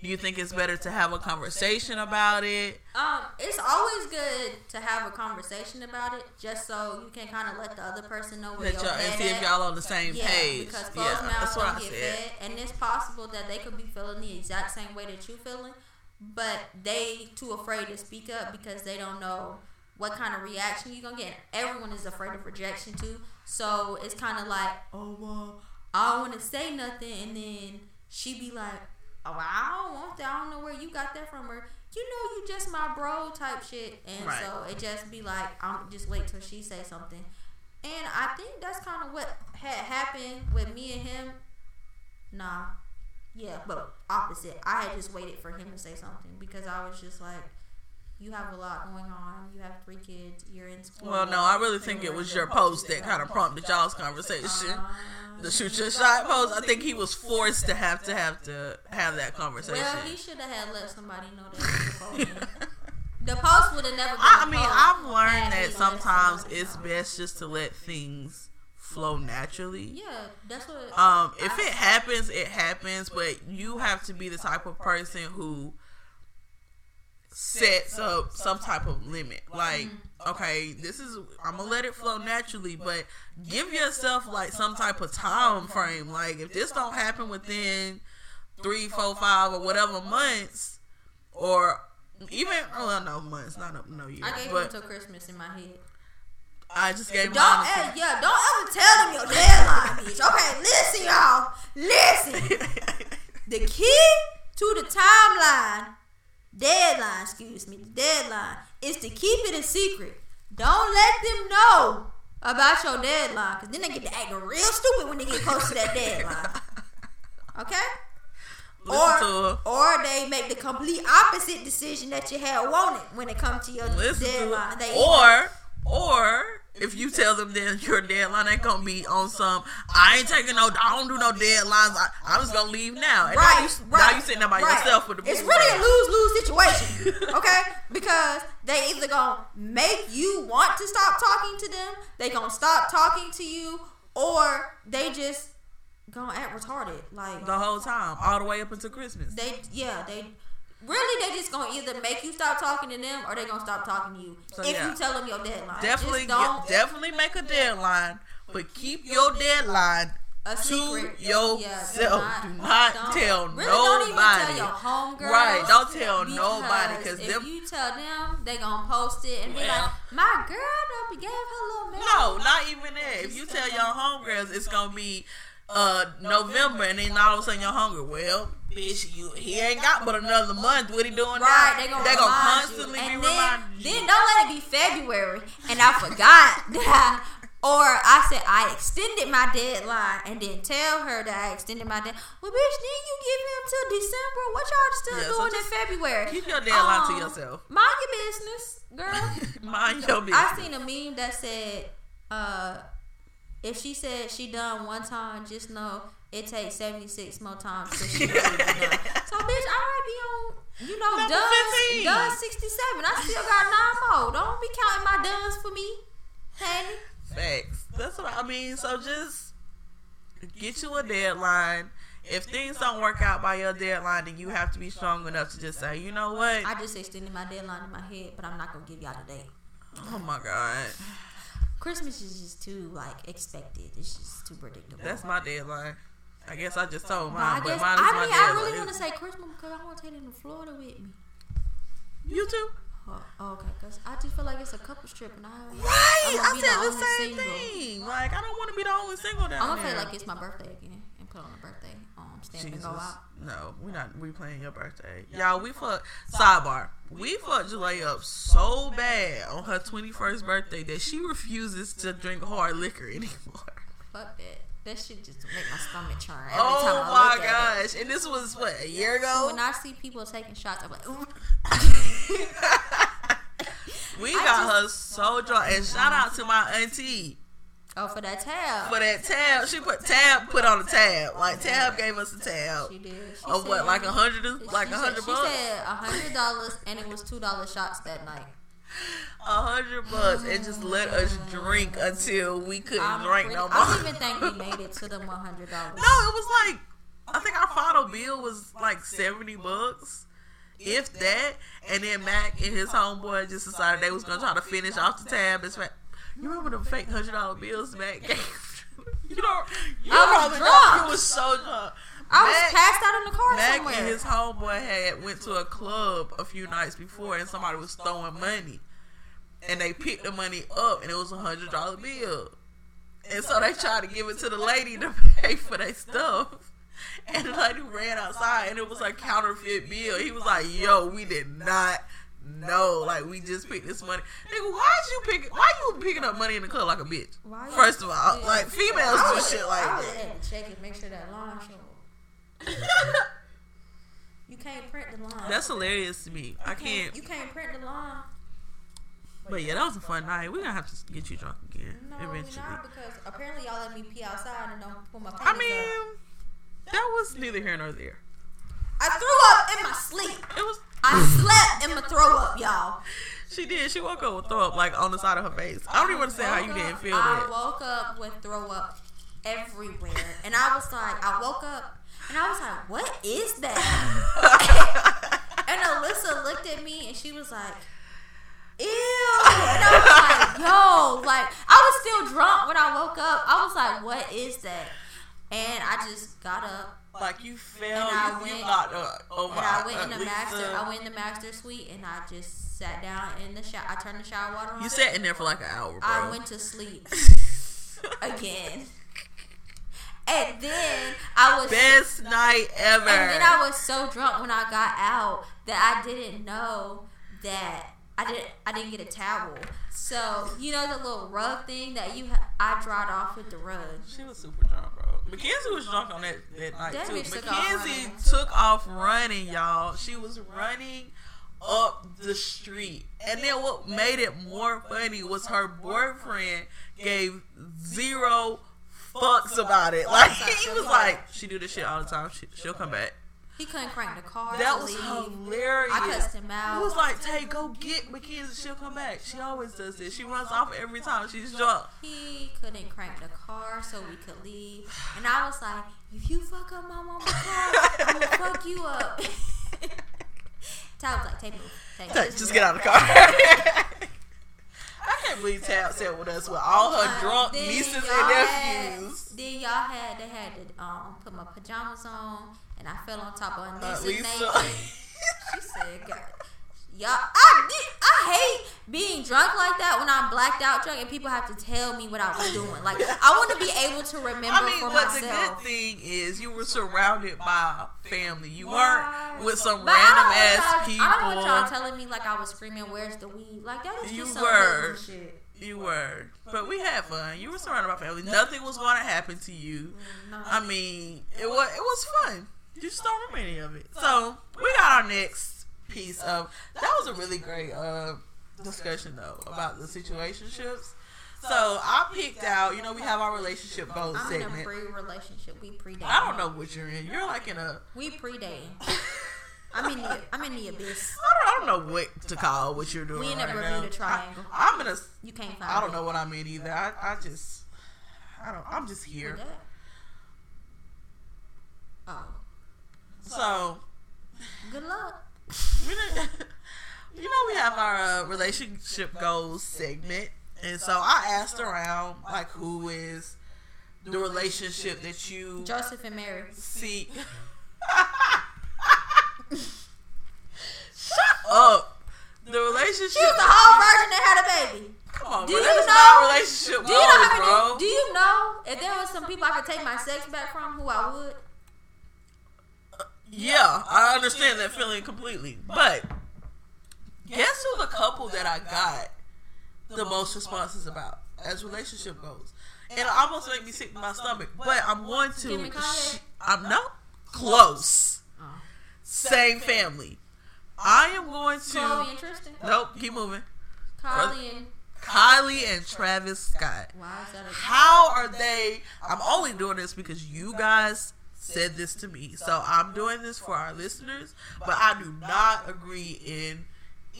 do you think it's better to have a conversation about it? Um, it's always good to have a conversation about it, just so you can kind of let the other person know where That y'all, and see if y'all on the same yeah, page. because closed Yeah, mouths that's what don't I get said. fed, and it's possible that they could be feeling the exact same way that you're feeling, but they too afraid to speak up because they don't know what kind of reaction you're gonna get. Everyone is afraid of rejection too, so it's kind of like, oh well, I don't want to say nothing, and then she be like, oh, well, I don't want that. I don't know where you got that from, or you know, you just my bro type shit, and Right. so it just be like, I'm just wait till she say something. And I think that's kind of what had happened with me and him. Nah. Yeah, but opposite. I had just waited for him to say something because I was just like, you have a lot going on. You have three kids. You're in school. Well, no, I really think it was your post that kind of prompted y'all's conversation. Uh, The shoot your shot post. I think he was forced to have to have to have that conversation. well, he should have had let somebody know that. The post would have never been I mean, I've learned that sometimes it's best just to let things flow naturally. Yeah, that's what. Um, if I- it happens, it happens, but you have to be the type of person who sets up some type of limit. Like, Mm-hmm. okay, this is I'm gonna let it flow naturally, but give yourself like some type of time frame. Like, if this don't happen within three, four, five, or whatever months, or even well, no months, not no, no years, I gave him but until Christmas in my head. I just gave Don't mine. ever, yeah, don't ever tell them your deadline, bitch. Okay, listen, y'all. Listen. The key to the timeline, deadline, excuse me, the deadline, is to keep it a secret. Don't let them know about your deadline, because then they get to act real stupid when they get close to that deadline. Okay? Listen Or, or they make the complete opposite decision that you had wanted when it comes to your Listen deadline. it. They Or, or if you tell them then your deadline ain't gonna be on some, I ain't taking no, I don't do no deadlines. I, I'm just gonna leave now. And right, now you, right, now you sitting there by right. yourself with the. It's really a lose lose situation, okay? Because they either gonna make you want to stop talking to them, they gonna stop talking to you, or they just gonna act retarded. Like the whole time, all the way up until Christmas. they, yeah, they. Really, they just gonna either make you stop talking to them, or they gonna stop talking to you. So, if yeah. you tell them your deadline, Definitely, don't definitely make a deadline, but keep your deadline a to secret. yourself. Yeah, do not, don't- tell really nobody. Don't even tell your homegirls. Right, don't tell nobody, 'cause if them- you tell them, they gonna post it and be like, "My girl done gave her little man." No, not even that. If you tell your homegirls it's gonna be uh November and then all of a sudden you're hungry. well, bitch, you he ain't got but another month. What he doing Right, now? they gonna, they gonna constantly you. be and then, reminding you. Then don't let it be February and I forgot that. Or I said I extended my deadline and then tell her that I extended my deadline. Well, bitch, then you give him till December. What y'all still Yeah, doing just in February? keep your deadline to Um, yourself. Mind your business, girl. Mind your business. I seen a meme that said, uh, if she said she done one time, just know it takes 76 more times till she really done. So, bitch, I might be on, you know, Number done, done 67. I still got nine more. Don't be counting my duns for me, honey. Facts. That's what I mean. So just get you a deadline. If things don't work out by your deadline, then you have to be strong enough to just say, you know what? I just extended my deadline in my head, but I'm not going to give y'all the date. Oh my god, Christmas is just too, like, expected. It's just too predictable. that's my deadline. I guess I just told But I mine, but guess, mine is I my mean, I deadline. really want to say Christmas because I want to take them to Florida with me. you too. Oh, okay, because I just feel like it's a couple's trip, and I Right. I'm I said the only same single. thing. Like I don't want to be the only single down I'm gonna there. like it's my birthday again and put on a birthday and Jesus. go out. No, we not. We playing your birthday, y'all. We fucked. Sidebar. We fucked Jalea up so bad on her twenty first birthday that she refuses to drink hard liquor anymore. Fuck that. That shit just make my stomach churn every oh time oh I my look at it. gosh! And this was what a year ago. When I see people taking shots, I'm like, we I got got her so drunk. And shout out to my auntie Oh, for that tab. for that tab. She put tab put on the tab. Like tab gave us a tab she did. She of what, like a hundred, like a hundred She bucks, said a hundred dollars, and it was two dollar shots that night. a hundred bucks, and just let us drink until we couldn't I'm drink pretty- no more. I don't even think we made it to the one hundred dollars. No, it was like I think our final bill was like seventy bucks, if that. And then Mac and his homeboy just decided they was gonna try to finish off the tab. As fact, you remember the fake hundred dollar bills gave? You don't. You I was drunk. You was so drunk. I was Mac- passed out in the car Mac somewhere. and his homeboy had went to a club a few nights before, and somebody was throwing money, and they picked the money up, and it was a hundred dollar bill, and so they tried to give it to the lady to pay for their stuff. And the lady ran outside, and it was a counterfeit bill. He was like, "Yo, we did not know. Like, we just picked this money. Nigga, why you pick? Why you picking up money in the club like a bitch? Why First of all, like females do shit like that. check it, make sure that line. You can't print the line. That's hilarious to me. I can't. You can't print the line. But yeah, that was a fun night. We're gonna have to get you drunk again No, eventually. not because apparently y'all let me pee outside and don't put my pants I up. mean, that was neither here nor there. I threw up in my sleep. It was. I slept in my throw up, y'all. She did. She woke up with throw up like on the side of her face. I don't even understand how you woke didn't up- feel I that. woke up with throw up everywhere, and I was like, I woke up and I was like, what is that? and Alyssa looked at me and she was like. Ew! And I was like, yo, like I was still drunk when I woke up. I was like, what is that? And I just got up like you fell. And I you, you went- knocked up. Oh my. and I went in the Lisa. master. I went in the master suite and I just sat down in the shower. I turned the shower water on. You sat in there for like an hour, bro. I went to sleep again. And then I was Best night ever. and then I was so drunk when I got out that I didn't know that I didn't I didn't get a towel. So you know the little rug thing that you ha- I dried off with the rug. She was super drunk. Mackenzie was drunk on that, that night That too. Mackenzie took off running, y'all. She was running up the street. And then what made it more funny was her boyfriend gave zero fucks about it. Like he was like, she do this shit all the time. She, she'll come back. He couldn't crank the car. That was leave. hilarious. I cussed him out. He was like, Tay, go get Mackenzie. She'll come back. She always does this. She runs off every time she's drunk. He couldn't crank the car so we could leave. And I was like, if you fuck up my mama's car, I'm gonna fuck you up. Ty was like, take me. Take Tay, me. just get out of the car. I can't believe Tab sat with us with all her Uh, drunk nieces and had- nephews. Then y'all had they had to um put my pajamas on, and I fell on top of Uh, Lisa. Lisa. naked. She said, God, y'all, I did, I hate being drunk like that when I'm blacked out drunk and people have to tell me what I was doing. Like I want to be able to remember I mean, for but the good thing is you were surrounded by family. You weren't with some But random ass people. I don't want y'all telling me like I was screaming, "Where's the weed?" Like that is You just were. hood shit. You were, but we had fun. You were surrounded by family. Nothing was going to happen to you. I mean, it was it was fun. You just don't remember any of it. So we got our next piece of that was a really great uh, discussion though about the situationships. So I picked out. You know, we have our relationship goals I'm in a segment. pre-relationship. We pre-dating. I don't know what you're in. You're like in a. We pre-dating. I'm in the I'm in the abyss. I don't, I don't know what to call what you're doing. We in a right Bermuda now. Triangle. I, I'm in a. You can't find. I don't know what I'm in either. I, I just. I don't. I'm just here. Oh, So good luck. you know we have our uh, relationship goals segment, and so I asked around like who is the relationship that you Joseph and Mary. see. Shut up. The relationship. She was the whole virgin that had a baby. Come on, Do bro. you know? not relationship Do you know goals, how bro. Do you know if there was some people I could take my sex back from, who I would? Yeah, I understand that feeling completely. But guess who the couple that I got the most responses about as relationship goes? And it almost make me sick in my stomach. But I'm going to. Kim and Kanye? sh- I'm not close. Oh. Same family. I am going to. Khloe and Tristan. Nope, keep moving. Kylie and Kylie and Travis Scott. why is that a How are they? I'm only doing this because you guys said this to me. So I'm doing this for our listeners, but I do not agree in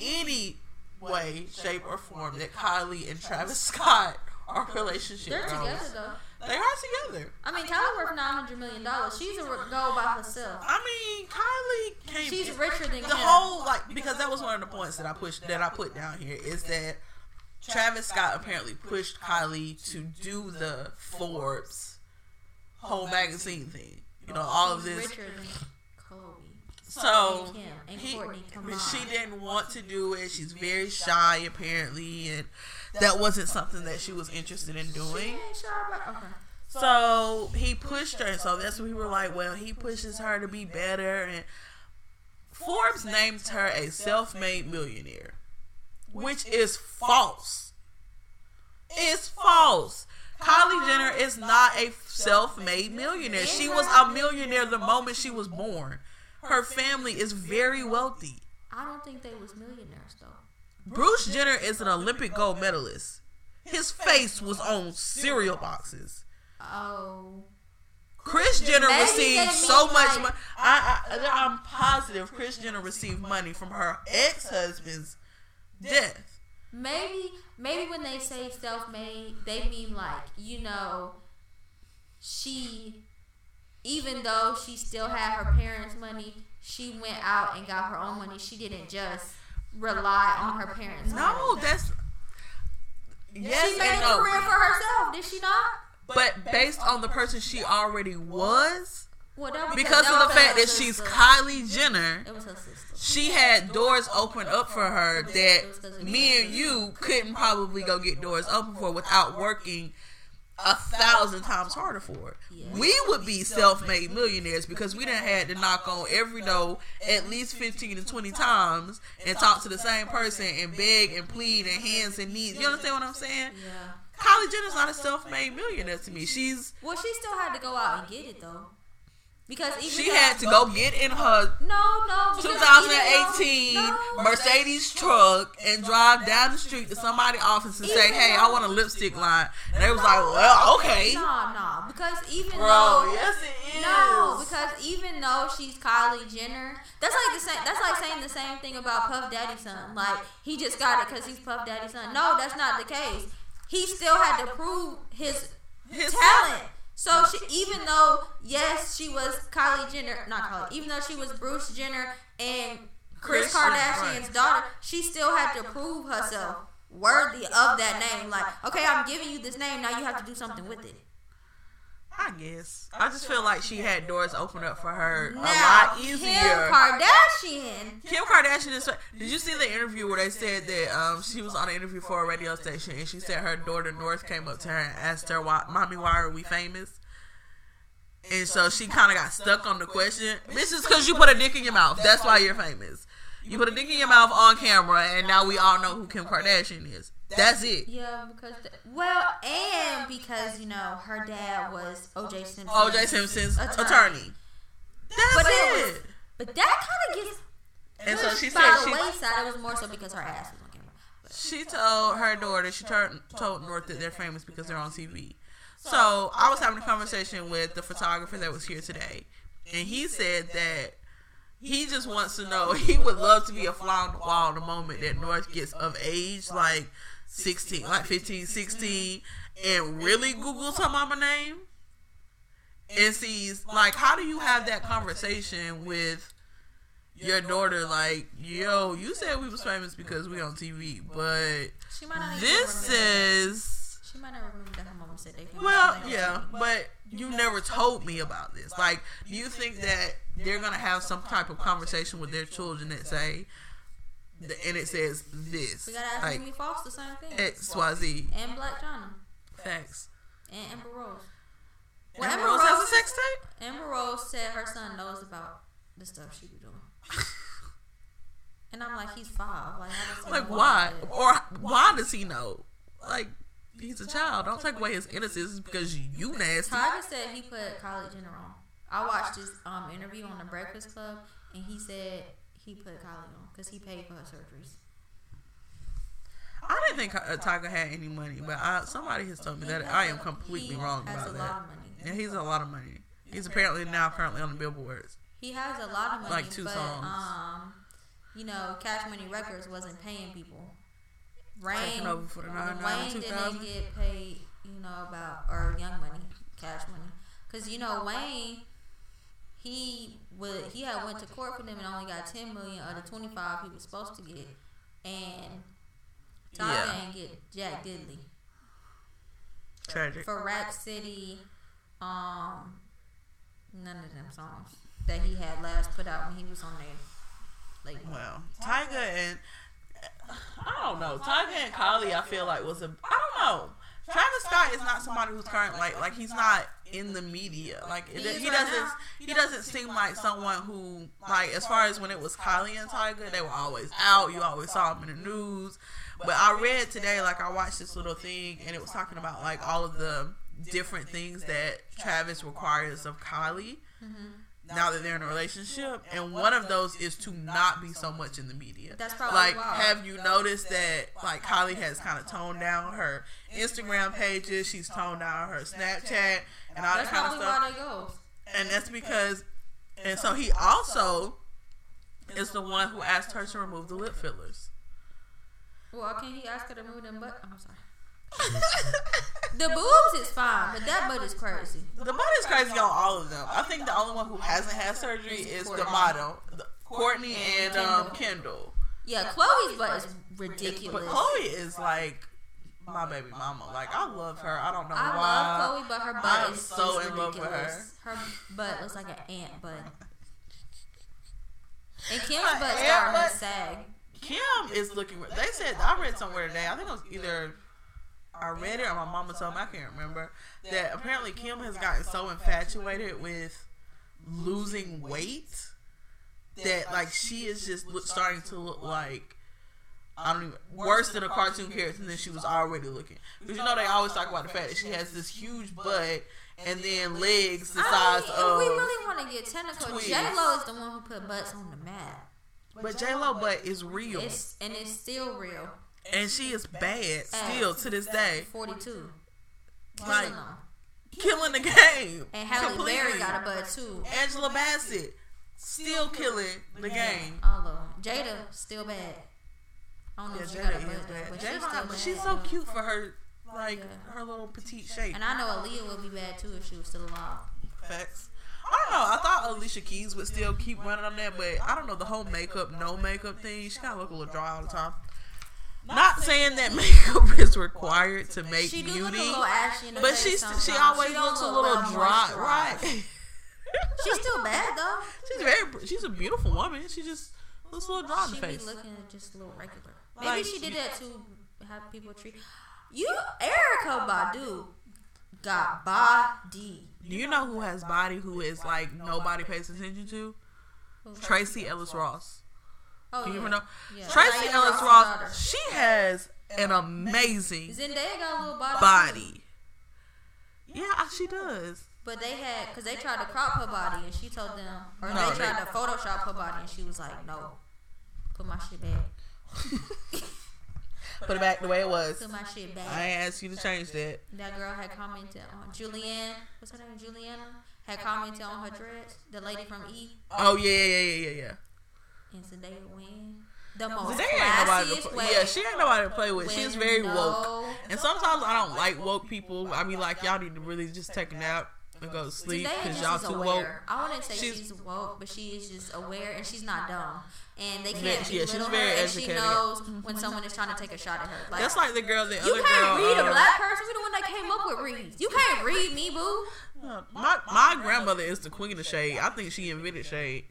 any way, shape, or form that Kylie and Travis Scott are relationship They're together though. They are together. I mean, Kylie worth nine hundred million dollars. She's a go by herself. I mean, Kylie can't. She's richer than the Kim. whole like because that was one of the points that I pushed that I put down here is that Travis Scott apparently pushed Kylie to do the Forbes whole magazine thing. You know, all of this. richer than Kobe. So and Kim and he, Kourtney. Come but on. she didn't want to do it. She's very shy apparently, and that wasn't something that she was interested in doing. ain't sure about. Okay. So he pushed her, and so that's when we were like, well, he pushes her to be better, and Forbes names her a self-made millionaire, which is false. It's false. Kylie Jenner is not a self-made millionaire. She was a millionaire the moment she was born. Her family is very wealthy. I don't think they was millionaires though. Bruce Jenner is an Olympic gold medalist. His face was on cereal boxes. Oh. Kris Jenner received so much money. I, I, I'm positive Kris Jenner received money from her ex-husband's death. Maybe maybe when they say self made, they mean like, you know, she even though she still had her parents' money, she went out and got her own money. She didn't just rely on her parents' No, money. that's yes she made and a no. career for herself, did she not? But based on the person she already was, Well, because of the fact that she's. Kylie Jenner, It was her she had doors open up for her that me and you couldn't probably go get doors open for without working a thousand times harder for it. Yeah. We would be self-made millionaires because we done had to knock on every door at least fifteen to twenty times and talk to the same person and beg and plead and hands and knees. You understand what I'm saying? Yeah. Kylie Jenner's not a self-made millionaire to me. She's Well, she still had to go out and get it though, because even she had to go get in her No, no. 2018 though- no. Mercedes truck and drive down the street to somebody's office and say, "Hey, I want a lipstick line." And they was like, "Well, okay, No, no, because even bro. though Yes, it is. no, because even though she's Kylie Jenner, that's like the same. That's like saying the same thing about Puff Daddy's son. Like he just got it because he's Puff Daddy's son. No, that's not the case. He still had to prove his his talent. So she, even though yes, she was Kylie Jenner, not Kylie, even though she was Bruce Jenner and Chris Kris, Kardashian's daughter, she still had to prove herself worthy of that name. Like, okay, I'm giving you this name, now you have to do something with it. I guess. I just feel like she had doors open up for her a Now, lot Kim. Kardashian. Kim Kardashian is. Did you see the interview where they said that um, she was on an interview for a radio station and she said her daughter North came up to her and asked her, why, "Mommy, why are we famous?" And so she kind of got stuck on the question. This is because you put a dick in your mouth. That's why you're famous. You put a dick in your mouth on camera, and now we all know who Kim Kardashian is. That's it. Yeah, because the, well, and because you know her dad was O.J. Simpson. O.J. Simpson's Attorney. attorney. That's But it. it was, but that kind of gets And so she pushed by said the she wayside. It was more so because her ass was on camera. But She told her daughter, she turned, told North that they're famous because they're on TV. So I was having a conversation with the photographer that was here today, and he said that he just wants to know, he would love to be a fly on the wall the moment that North gets of age, like 16, like 15, 16, and really Googles her mama name and sees, like, how do you have that conversation with your daughter? Like, yo, you said we was famous because we on TV, but she might not even this is She might not remember that her mama said they. well, yeah, but you never told me about this. Like, do you think that they're gonna have some type of conversation with their children that say, and it says this, we gotta ask like Mimi Foster the same thing. X Y Z and Blac Chyna facts. and Amber Rose. Well, Amber Rose has a sex tape. Amber Rose said her son knows about the stuff she be doing. And I'm like, he's five. Like, how does he Like, why? Or why does he know? Like, he's a child. Don't take away his innocence because you nasty. Tyga said he put Kylie Jenner on. I watched his um interview on the Breakfast Club, and he said he put Kylie on because he paid for her surgeries. I didn't think uh, Tyga had any money, but I, somebody has told me that I am completely He wrong has about a that. lot of money. Yeah, he's a lot of money. He's apparently now currently on the billboards. He has a lot of money, Like two but songs. um, you know, Cash Money Records wasn't paying people. Rain, over for the 99 Wayne didn't get paid, you know, about or Young Money, Cash Money, because you know Wayne, he would he had went to court for them and only got ten million out of the twenty five he was supposed to get, and Tyga Yeah. ain't get Jack Diddley Tragic. for Rack City, um, none of them songs that he had last put out when he was on there. Like, Well, Tyga and I don't know. Tyga and Kylie, I feel like was a I don't know. Travis Scott is not somebody who's current like like he's not in the media. Like He he doesn't he doesn't seem like someone who like as far as when it was Kylie and Tyga, they were always out. You always saw them in the news. But I read today, like I watched this little thing, and it was talking about like all of the different things that Travis requires of Kylie mm-hmm. Now that they're in a relationship, and one of those is to not be so much in the media. That's probably like, why. have you noticed that like Kylie has kind of toned down her Instagram pages? She's toned down her Snapchat and all that that's kind of probably stuff, why they goes. and that's because, and so he also is the one who asked her to remove the lip fillers. Well, can't he ask her to move them butt? I'm sorry. The boobs is fine, but that butt is crazy. The butt is crazy on all of them. I think the only one who hasn't had surgery is the model, Kourtney and um, Kendall. Yeah, Khloe's butt is But ridiculous. Khloe is like my baby mama. Like I love her. I don't know I why. I love Khloe, but her butt I'm is so just in love with ridiculous. Her butt looks like an ant butt. And Kim's butt ant starting butt? to sag. Kim is looking. They said I read somewhere today. I think it was either I read it or my mama told me. I can't remember that apparently Kim has gotten so infatuated with losing weight that like she is just starting to look like. I don't um, even worse than a cartoon character than she was already looking. Because you know they always talk about the fact that she has this huge butt and then legs the I size mean, of. we really want to get technical. J Lo is the one who put butts on the map. But J Lo butt is real, It's and it's still real. And she is bad still to this day. Forty two. Like killing the game. And Halle completely. Berry got a butt too. Angela Bassett still killing the game. All of them. Jada still bad. I don't know Yeah, if she Jada got a is butt, bad. but Jada, she's still but bad. she's so cute for her, like Yeah. her little petite shape. And I know Aaliyah would be bad too if she was still alive. Facts. I don't know. I thought Alicia Keys would still keep running on that, but I don't know the whole makeup, no makeup thing. She kind of look a little dry all the time. Not saying that makeup is required to make She look beauty, ashy in but face she's she always don't looks a little well dry, right? She's still bad though. She's very. She's a beautiful woman. She just looks a little dry in the She be looking just a little regular. Maybe Like- she did that to have people treat you. Erykah Badu got body. Do you know who has body who is like nobody pays attention to? Tracee Ellis Ross. Oh, Do you yeah. even know? Yeah. Tracee Diana Ellis Ross. daughter. She has an amazing Zendaya got a little body. body. Yeah, she does. But they had, because they tried to crop her body, and she told them, or No, they they- tried to Photoshop her body, and she was like, no, put my shit back. Put it back the way it was. Put my shit back. I asked you to change that. That girl had commented on Julianne. What's her name? Giuliana had commented on her dress. The lady from E Oh yeah, yeah, yeah, yeah, yeah. And Zendaya win. The most ain't nobody to classiest play. way. Yeah, she ain't nobody to play with. with She's very woke. And sometimes I don't like woke people. I mean, like y'all need to really just take a nap and go to sleep because y'all too aware. woke. I wouldn't say She's- she's, woke, but she is just aware and she's not dumb. And they can't yeah, she's belittle very her, and she knows when someone is trying to take a shot at her. Like, That's like the girl, the you can't girl. read a um, black person. We the one that came up with reads. You can't read me, boo. My my grandmother is the queen of shade. I think she invented shade.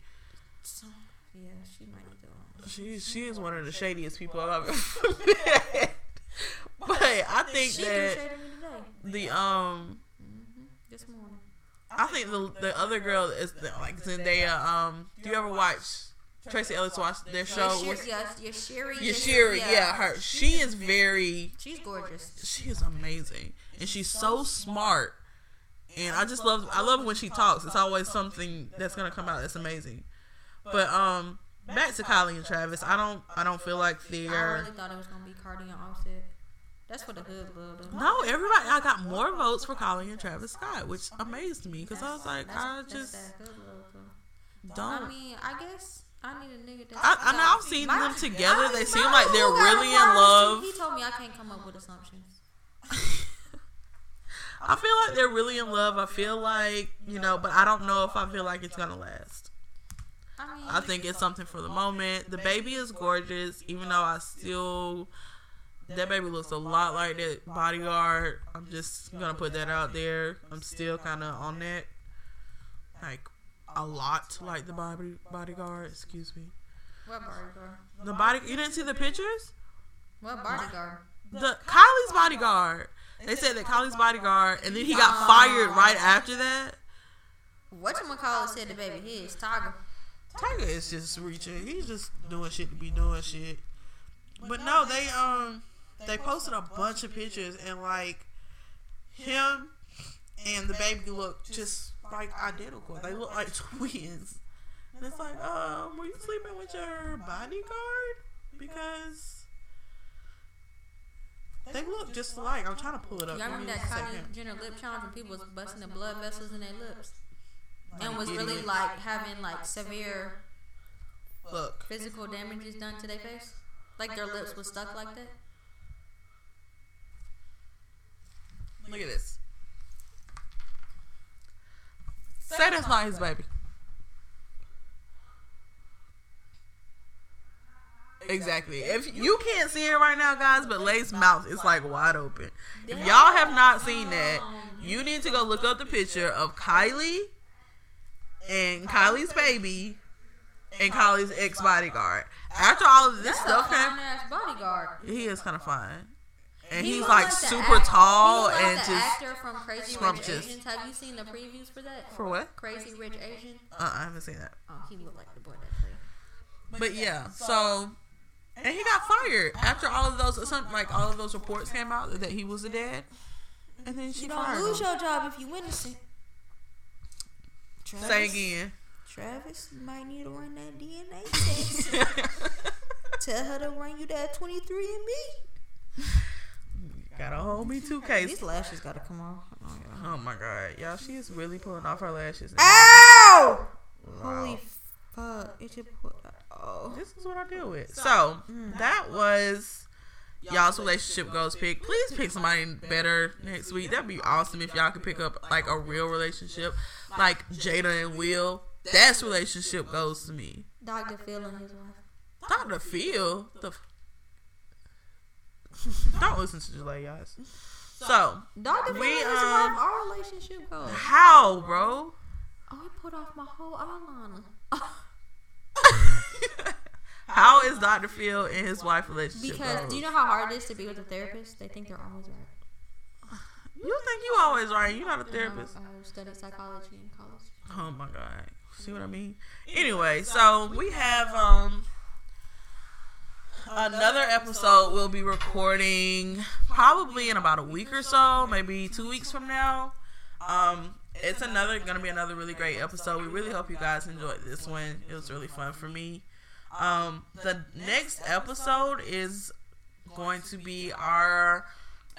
Yeah, she might need to. She she is one of the shadiest people I've ever met. But I think that shade at me today. the um This morning. I think the the other girl is the, like Zendaya. Um, do you ever watch Tracee Ellis watch their show? Your with yes, your Shiri. Yashiri, yeah, her. She is very She's gorgeous. she is amazing and she's so smart and i just love i love when she talks it's always something that's gonna come out that's amazing but um back to Kylie and Travis. I don't I don't feel like I they're I really thought it was gonna be Cardi and Offset. That's what the hood loved. no everybody. I got more votes for Kylie and Travis Scott, which amazed me because I was like, I just that hood love, though. don't. I mean, I guess I need a nigga that. I, I know I've seen My- them together. They seem like they're really in love. He told me I can't come up with assumptions. I feel like they're really in love. I feel like you know, but I don't know if I feel like it's gonna last. I mean, I think it's something for the moment. The baby is gorgeous, even though I still that baby looks a lot like that bodyguard. I'm just gonna put that out there. I'm still kind of on that, like a lot like the body bodyguard. Excuse me. what bodyguard? The body. You didn't see the pictures? What bodyguard? The Kylie's bodyguard. They said that Kylie's bodyguard, and then he got fired right after that. Whatchamacallit said the baby his Tyga. Tyga is just reaching. He's just doing shit to be doing shit. But no, they um they posted a bunch of pictures and like him and the baby look just like identical. They look like twins. And it's like, um, were you sleeping with your bodyguard? Because they look just alike. I'm trying to pull it up. Y'all remember that Kylie. Jenner lip challenge when people was busting the blood vessels in their lips? And was really like having like severe Look. physical damages done to their face? Like their lips was stuck like that? Look at this. Say that's not his baby. Exactly. If you can't see it right now, guys, but Lay's mouth is like wide open. If y'all have not seen that, you need to go look up the picture of Kylie and Kylie's baby and Kylie's ex bodyguard. After all of this That's stuff came, he is kind of fine, and He he's look like super tall like and just actor from Crazy Rich. Asians. Have you seen the previews for that? for what? Crazy Rich Asian. Uh, I haven't seen that. Oh, he looked like the boy that played. But yeah, so and he got fired after all of those some like all of those reports came out that he was a dad. And then she You don't lose him. your job if you win innocent. Travis, Say again. Travis you might need to run that DNA test. Tell her to run you that 23 and me. Gotta hold me two case. These lashes gotta come off. Oh my god, y'all, she is really pulling off her lashes. Ow! Wow. Holy fuck! It just put. Oh. This is what I deal with. So mm. that was y'all's relationship goals pick. Please pick somebody better next week. That'd be awesome if y'all could pick up like a real relationship, like Jada and Will. That's relationship goes to me. Dr. Phil and his wife. Dr. Phil. The f- Don't listen to Jalea, guys. So, Dr. Phil and his um, wife. Our relationship goes. how, bro? Oh, he put off my whole eyeliner. how is Dr. Phil and his wife relationship Because goals? do you know how hard it is to be with a therapist? They think they're always right. You think you always right. You're not a therapist. I studied psychology in college. Oh my god. See what I mean? Anyway, so we have um another episode we'll be recording probably in about a week or so, maybe two weeks from now. Um it's another gonna be another really great episode. We really hope you guys enjoyed this one. It was really fun for me. Um the next episode is going to be our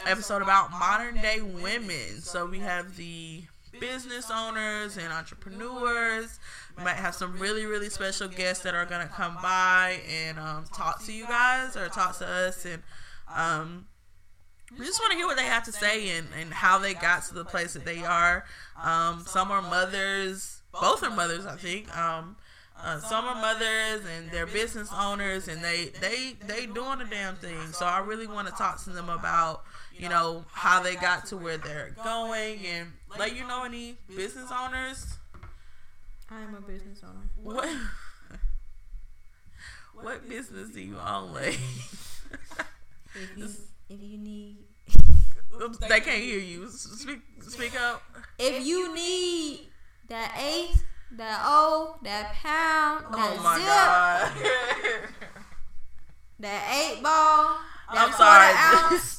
episode about modern day women. So we have the business owners and entrepreneurs. We might have some really, really special guests that are gonna come by and um, talk to you guys or talk to us and um, we just want to hear what they have to say and, and how they got to the place that they are. Um, some are mothers, both are mothers, I think. Um, uh, some are mothers and they're business owners and they they they doing a damn thing. So I really want to talk to them about you know how they got to where they're going and let you know any business owners? I am a business owner. what? What business do you own like If you if you need they can't hear you. Speak speak up. if you need that eighth, that O, that pound, that oh my zip, god. that eight ball, I'm sorry. ounce,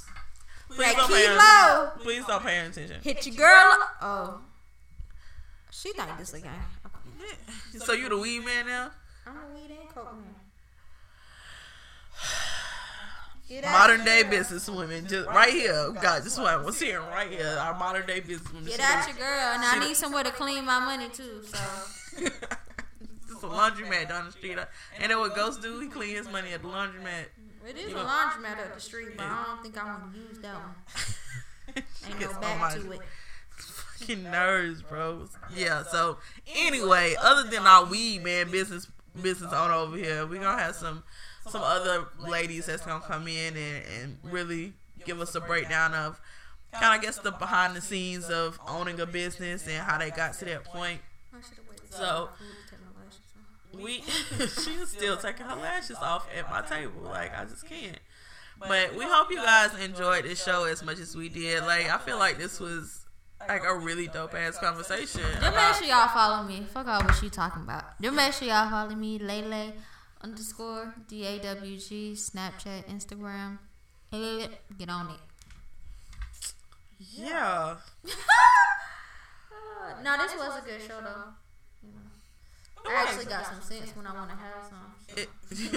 please that don't pay kilo. please don't pay attention Hit your girl. Oh, she think this again. so you the weed man now I'm a weed and coke man. Get Modern day girl. business women, just right here. God, this one was here right here. Our modern day business women. Get at your girl, and I need somewhere to clean my money too. So It's a laundromat down the street. And then what Ghost do? He clean his money at the laundromat. It is You a laundromat up the street, but I don't think I want to use that one. Ain't no back to it. fucking nerves, bro. Yeah. So anyway, other than our weed man business business owner over here, we gonna have some some other ladies that's gonna come in and, and really give us a breakdown of kind of guess the behind the scenes of owning a business and how they got to that point. I should have waited. So- for food to take my lashes off. We she's still taking her lashes off at my table. Like I just can't. But we hope you guys enjoyed this show as much as we did. Like I feel like this was like a really dope ass conversation. Just make sure y'all follow me. Fuck all what she talking about. Just make sure y'all follow me, LayLay underscore D A W G, Snapchat, Instagram. Get on it. Yeah. no, this was a good show though. I actually got some sense when I want to have some. It,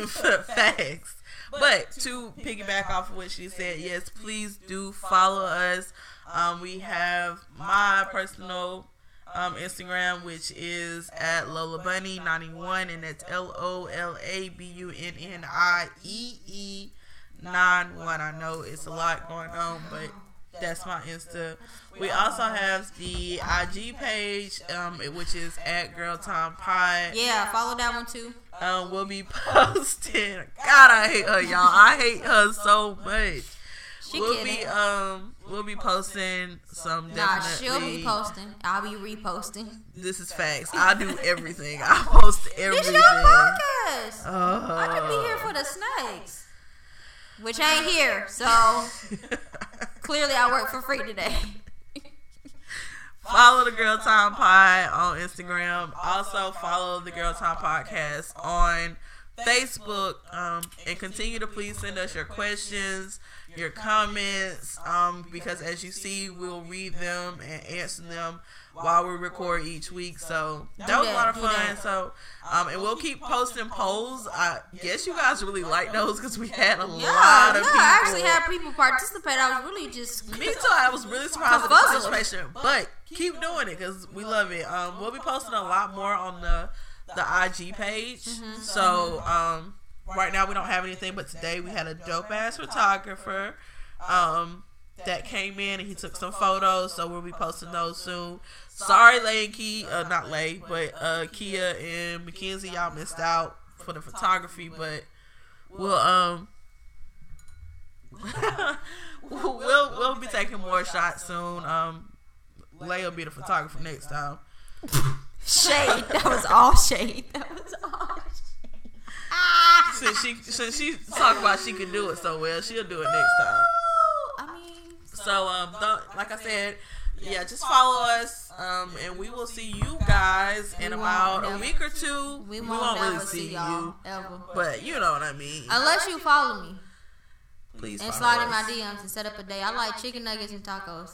facts. But to piggyback off of what she said, yes, please do follow us. Um, we have my personal um, Instagram, which is at Lola Bunny 91, and that's L O L A B U N N I E E 91. I know it's a lot going on, but that's my Insta. We also have the IG page, um, which is at Girl Time Pod. Yeah, follow that one too. Um, we'll be posting. God, I hate her, y'all. I hate her so much. She we'll kidding. be um, we'll be posting some Nah, she'll be posting. I'll be reposting. This is facts. I do everything. I post everything. This your podcast. Uh, I could be here for the snakes, which ain't here. So clearly, I work for free today. Follow the Girl Time Pod on Instagram. Also follow the Girl Time Podcast on Facebook. Um, and continue to please send us your questions, your comments, um, because as you see, we'll read them and answer them while we record each week. So that was a lot of fun. So, um, and we'll keep posting polls. I guess you guys really like those because we had a Yeah, lot yeah. of people. I actually had people participate. I was really just Me too. I was really surprised at the participation, but keep doing it because we love it. Um, we'll be posting a lot more on the the IG page. So um, right now we don't have anything, but today we had a dope ass photographer um that came in and he took some photos. So we'll be posting those soon. Sorry, Lay and Key, uh, not Lay, but uh, Kia and Mackenzie, y'all missed out for the photography, but we'll um. we'll we'll be taking more shots soon. Um, Lay will be the photographer next time. shade. That was all shade. That was all. Shade. Since she since she talked about she can do it so well, she'll do it next time. I mean, So um, don't, like I said, yeah, just follow us. Um, and we will see you guys in about a week or two. we We won't, won't really see see y'all you, ever, but you know what I mean. unless you follow me Please and follow slide in my. DMs and set up a day. I like chicken nuggets and tacos.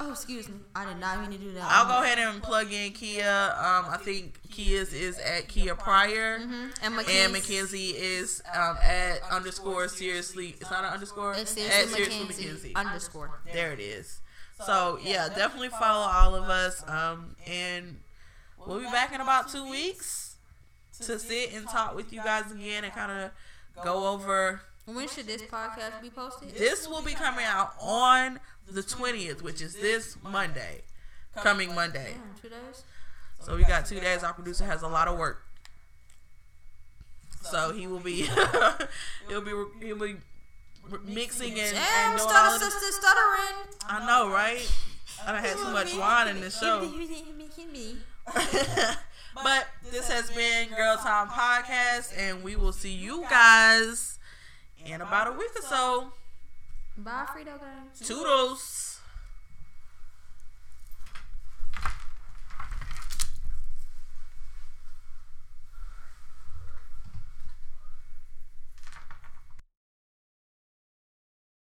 Oh, excuse me. I did not mean to do that. I'll go ahead and plug in Kia. Um, I think Kia's is at Kia Pryor. hmm And Mackenzie. And Mackenzie is um, at underscore seriously. It's not an underscore. It's at seriously seriously Mackenzie, Mackenzie. underscore. There it is. So yeah, definitely follow all of us. Um, and we'll be back in about two weeks to sit and talk with you guys again and kind of go over. When should this podcast be posted? This will be coming out on the twentieth, which is this Monday, coming Monday. Damn, two days. So we got two days. Our producer has a lot of work. So he will be, he'll be, he'll be mixing and, and doing all sister stuttering. I know, right? I had too much wine in this show. but this has been Girl Time Podcast, and we will see you guys in about a week or so. Bye, Frito guys. Toodles.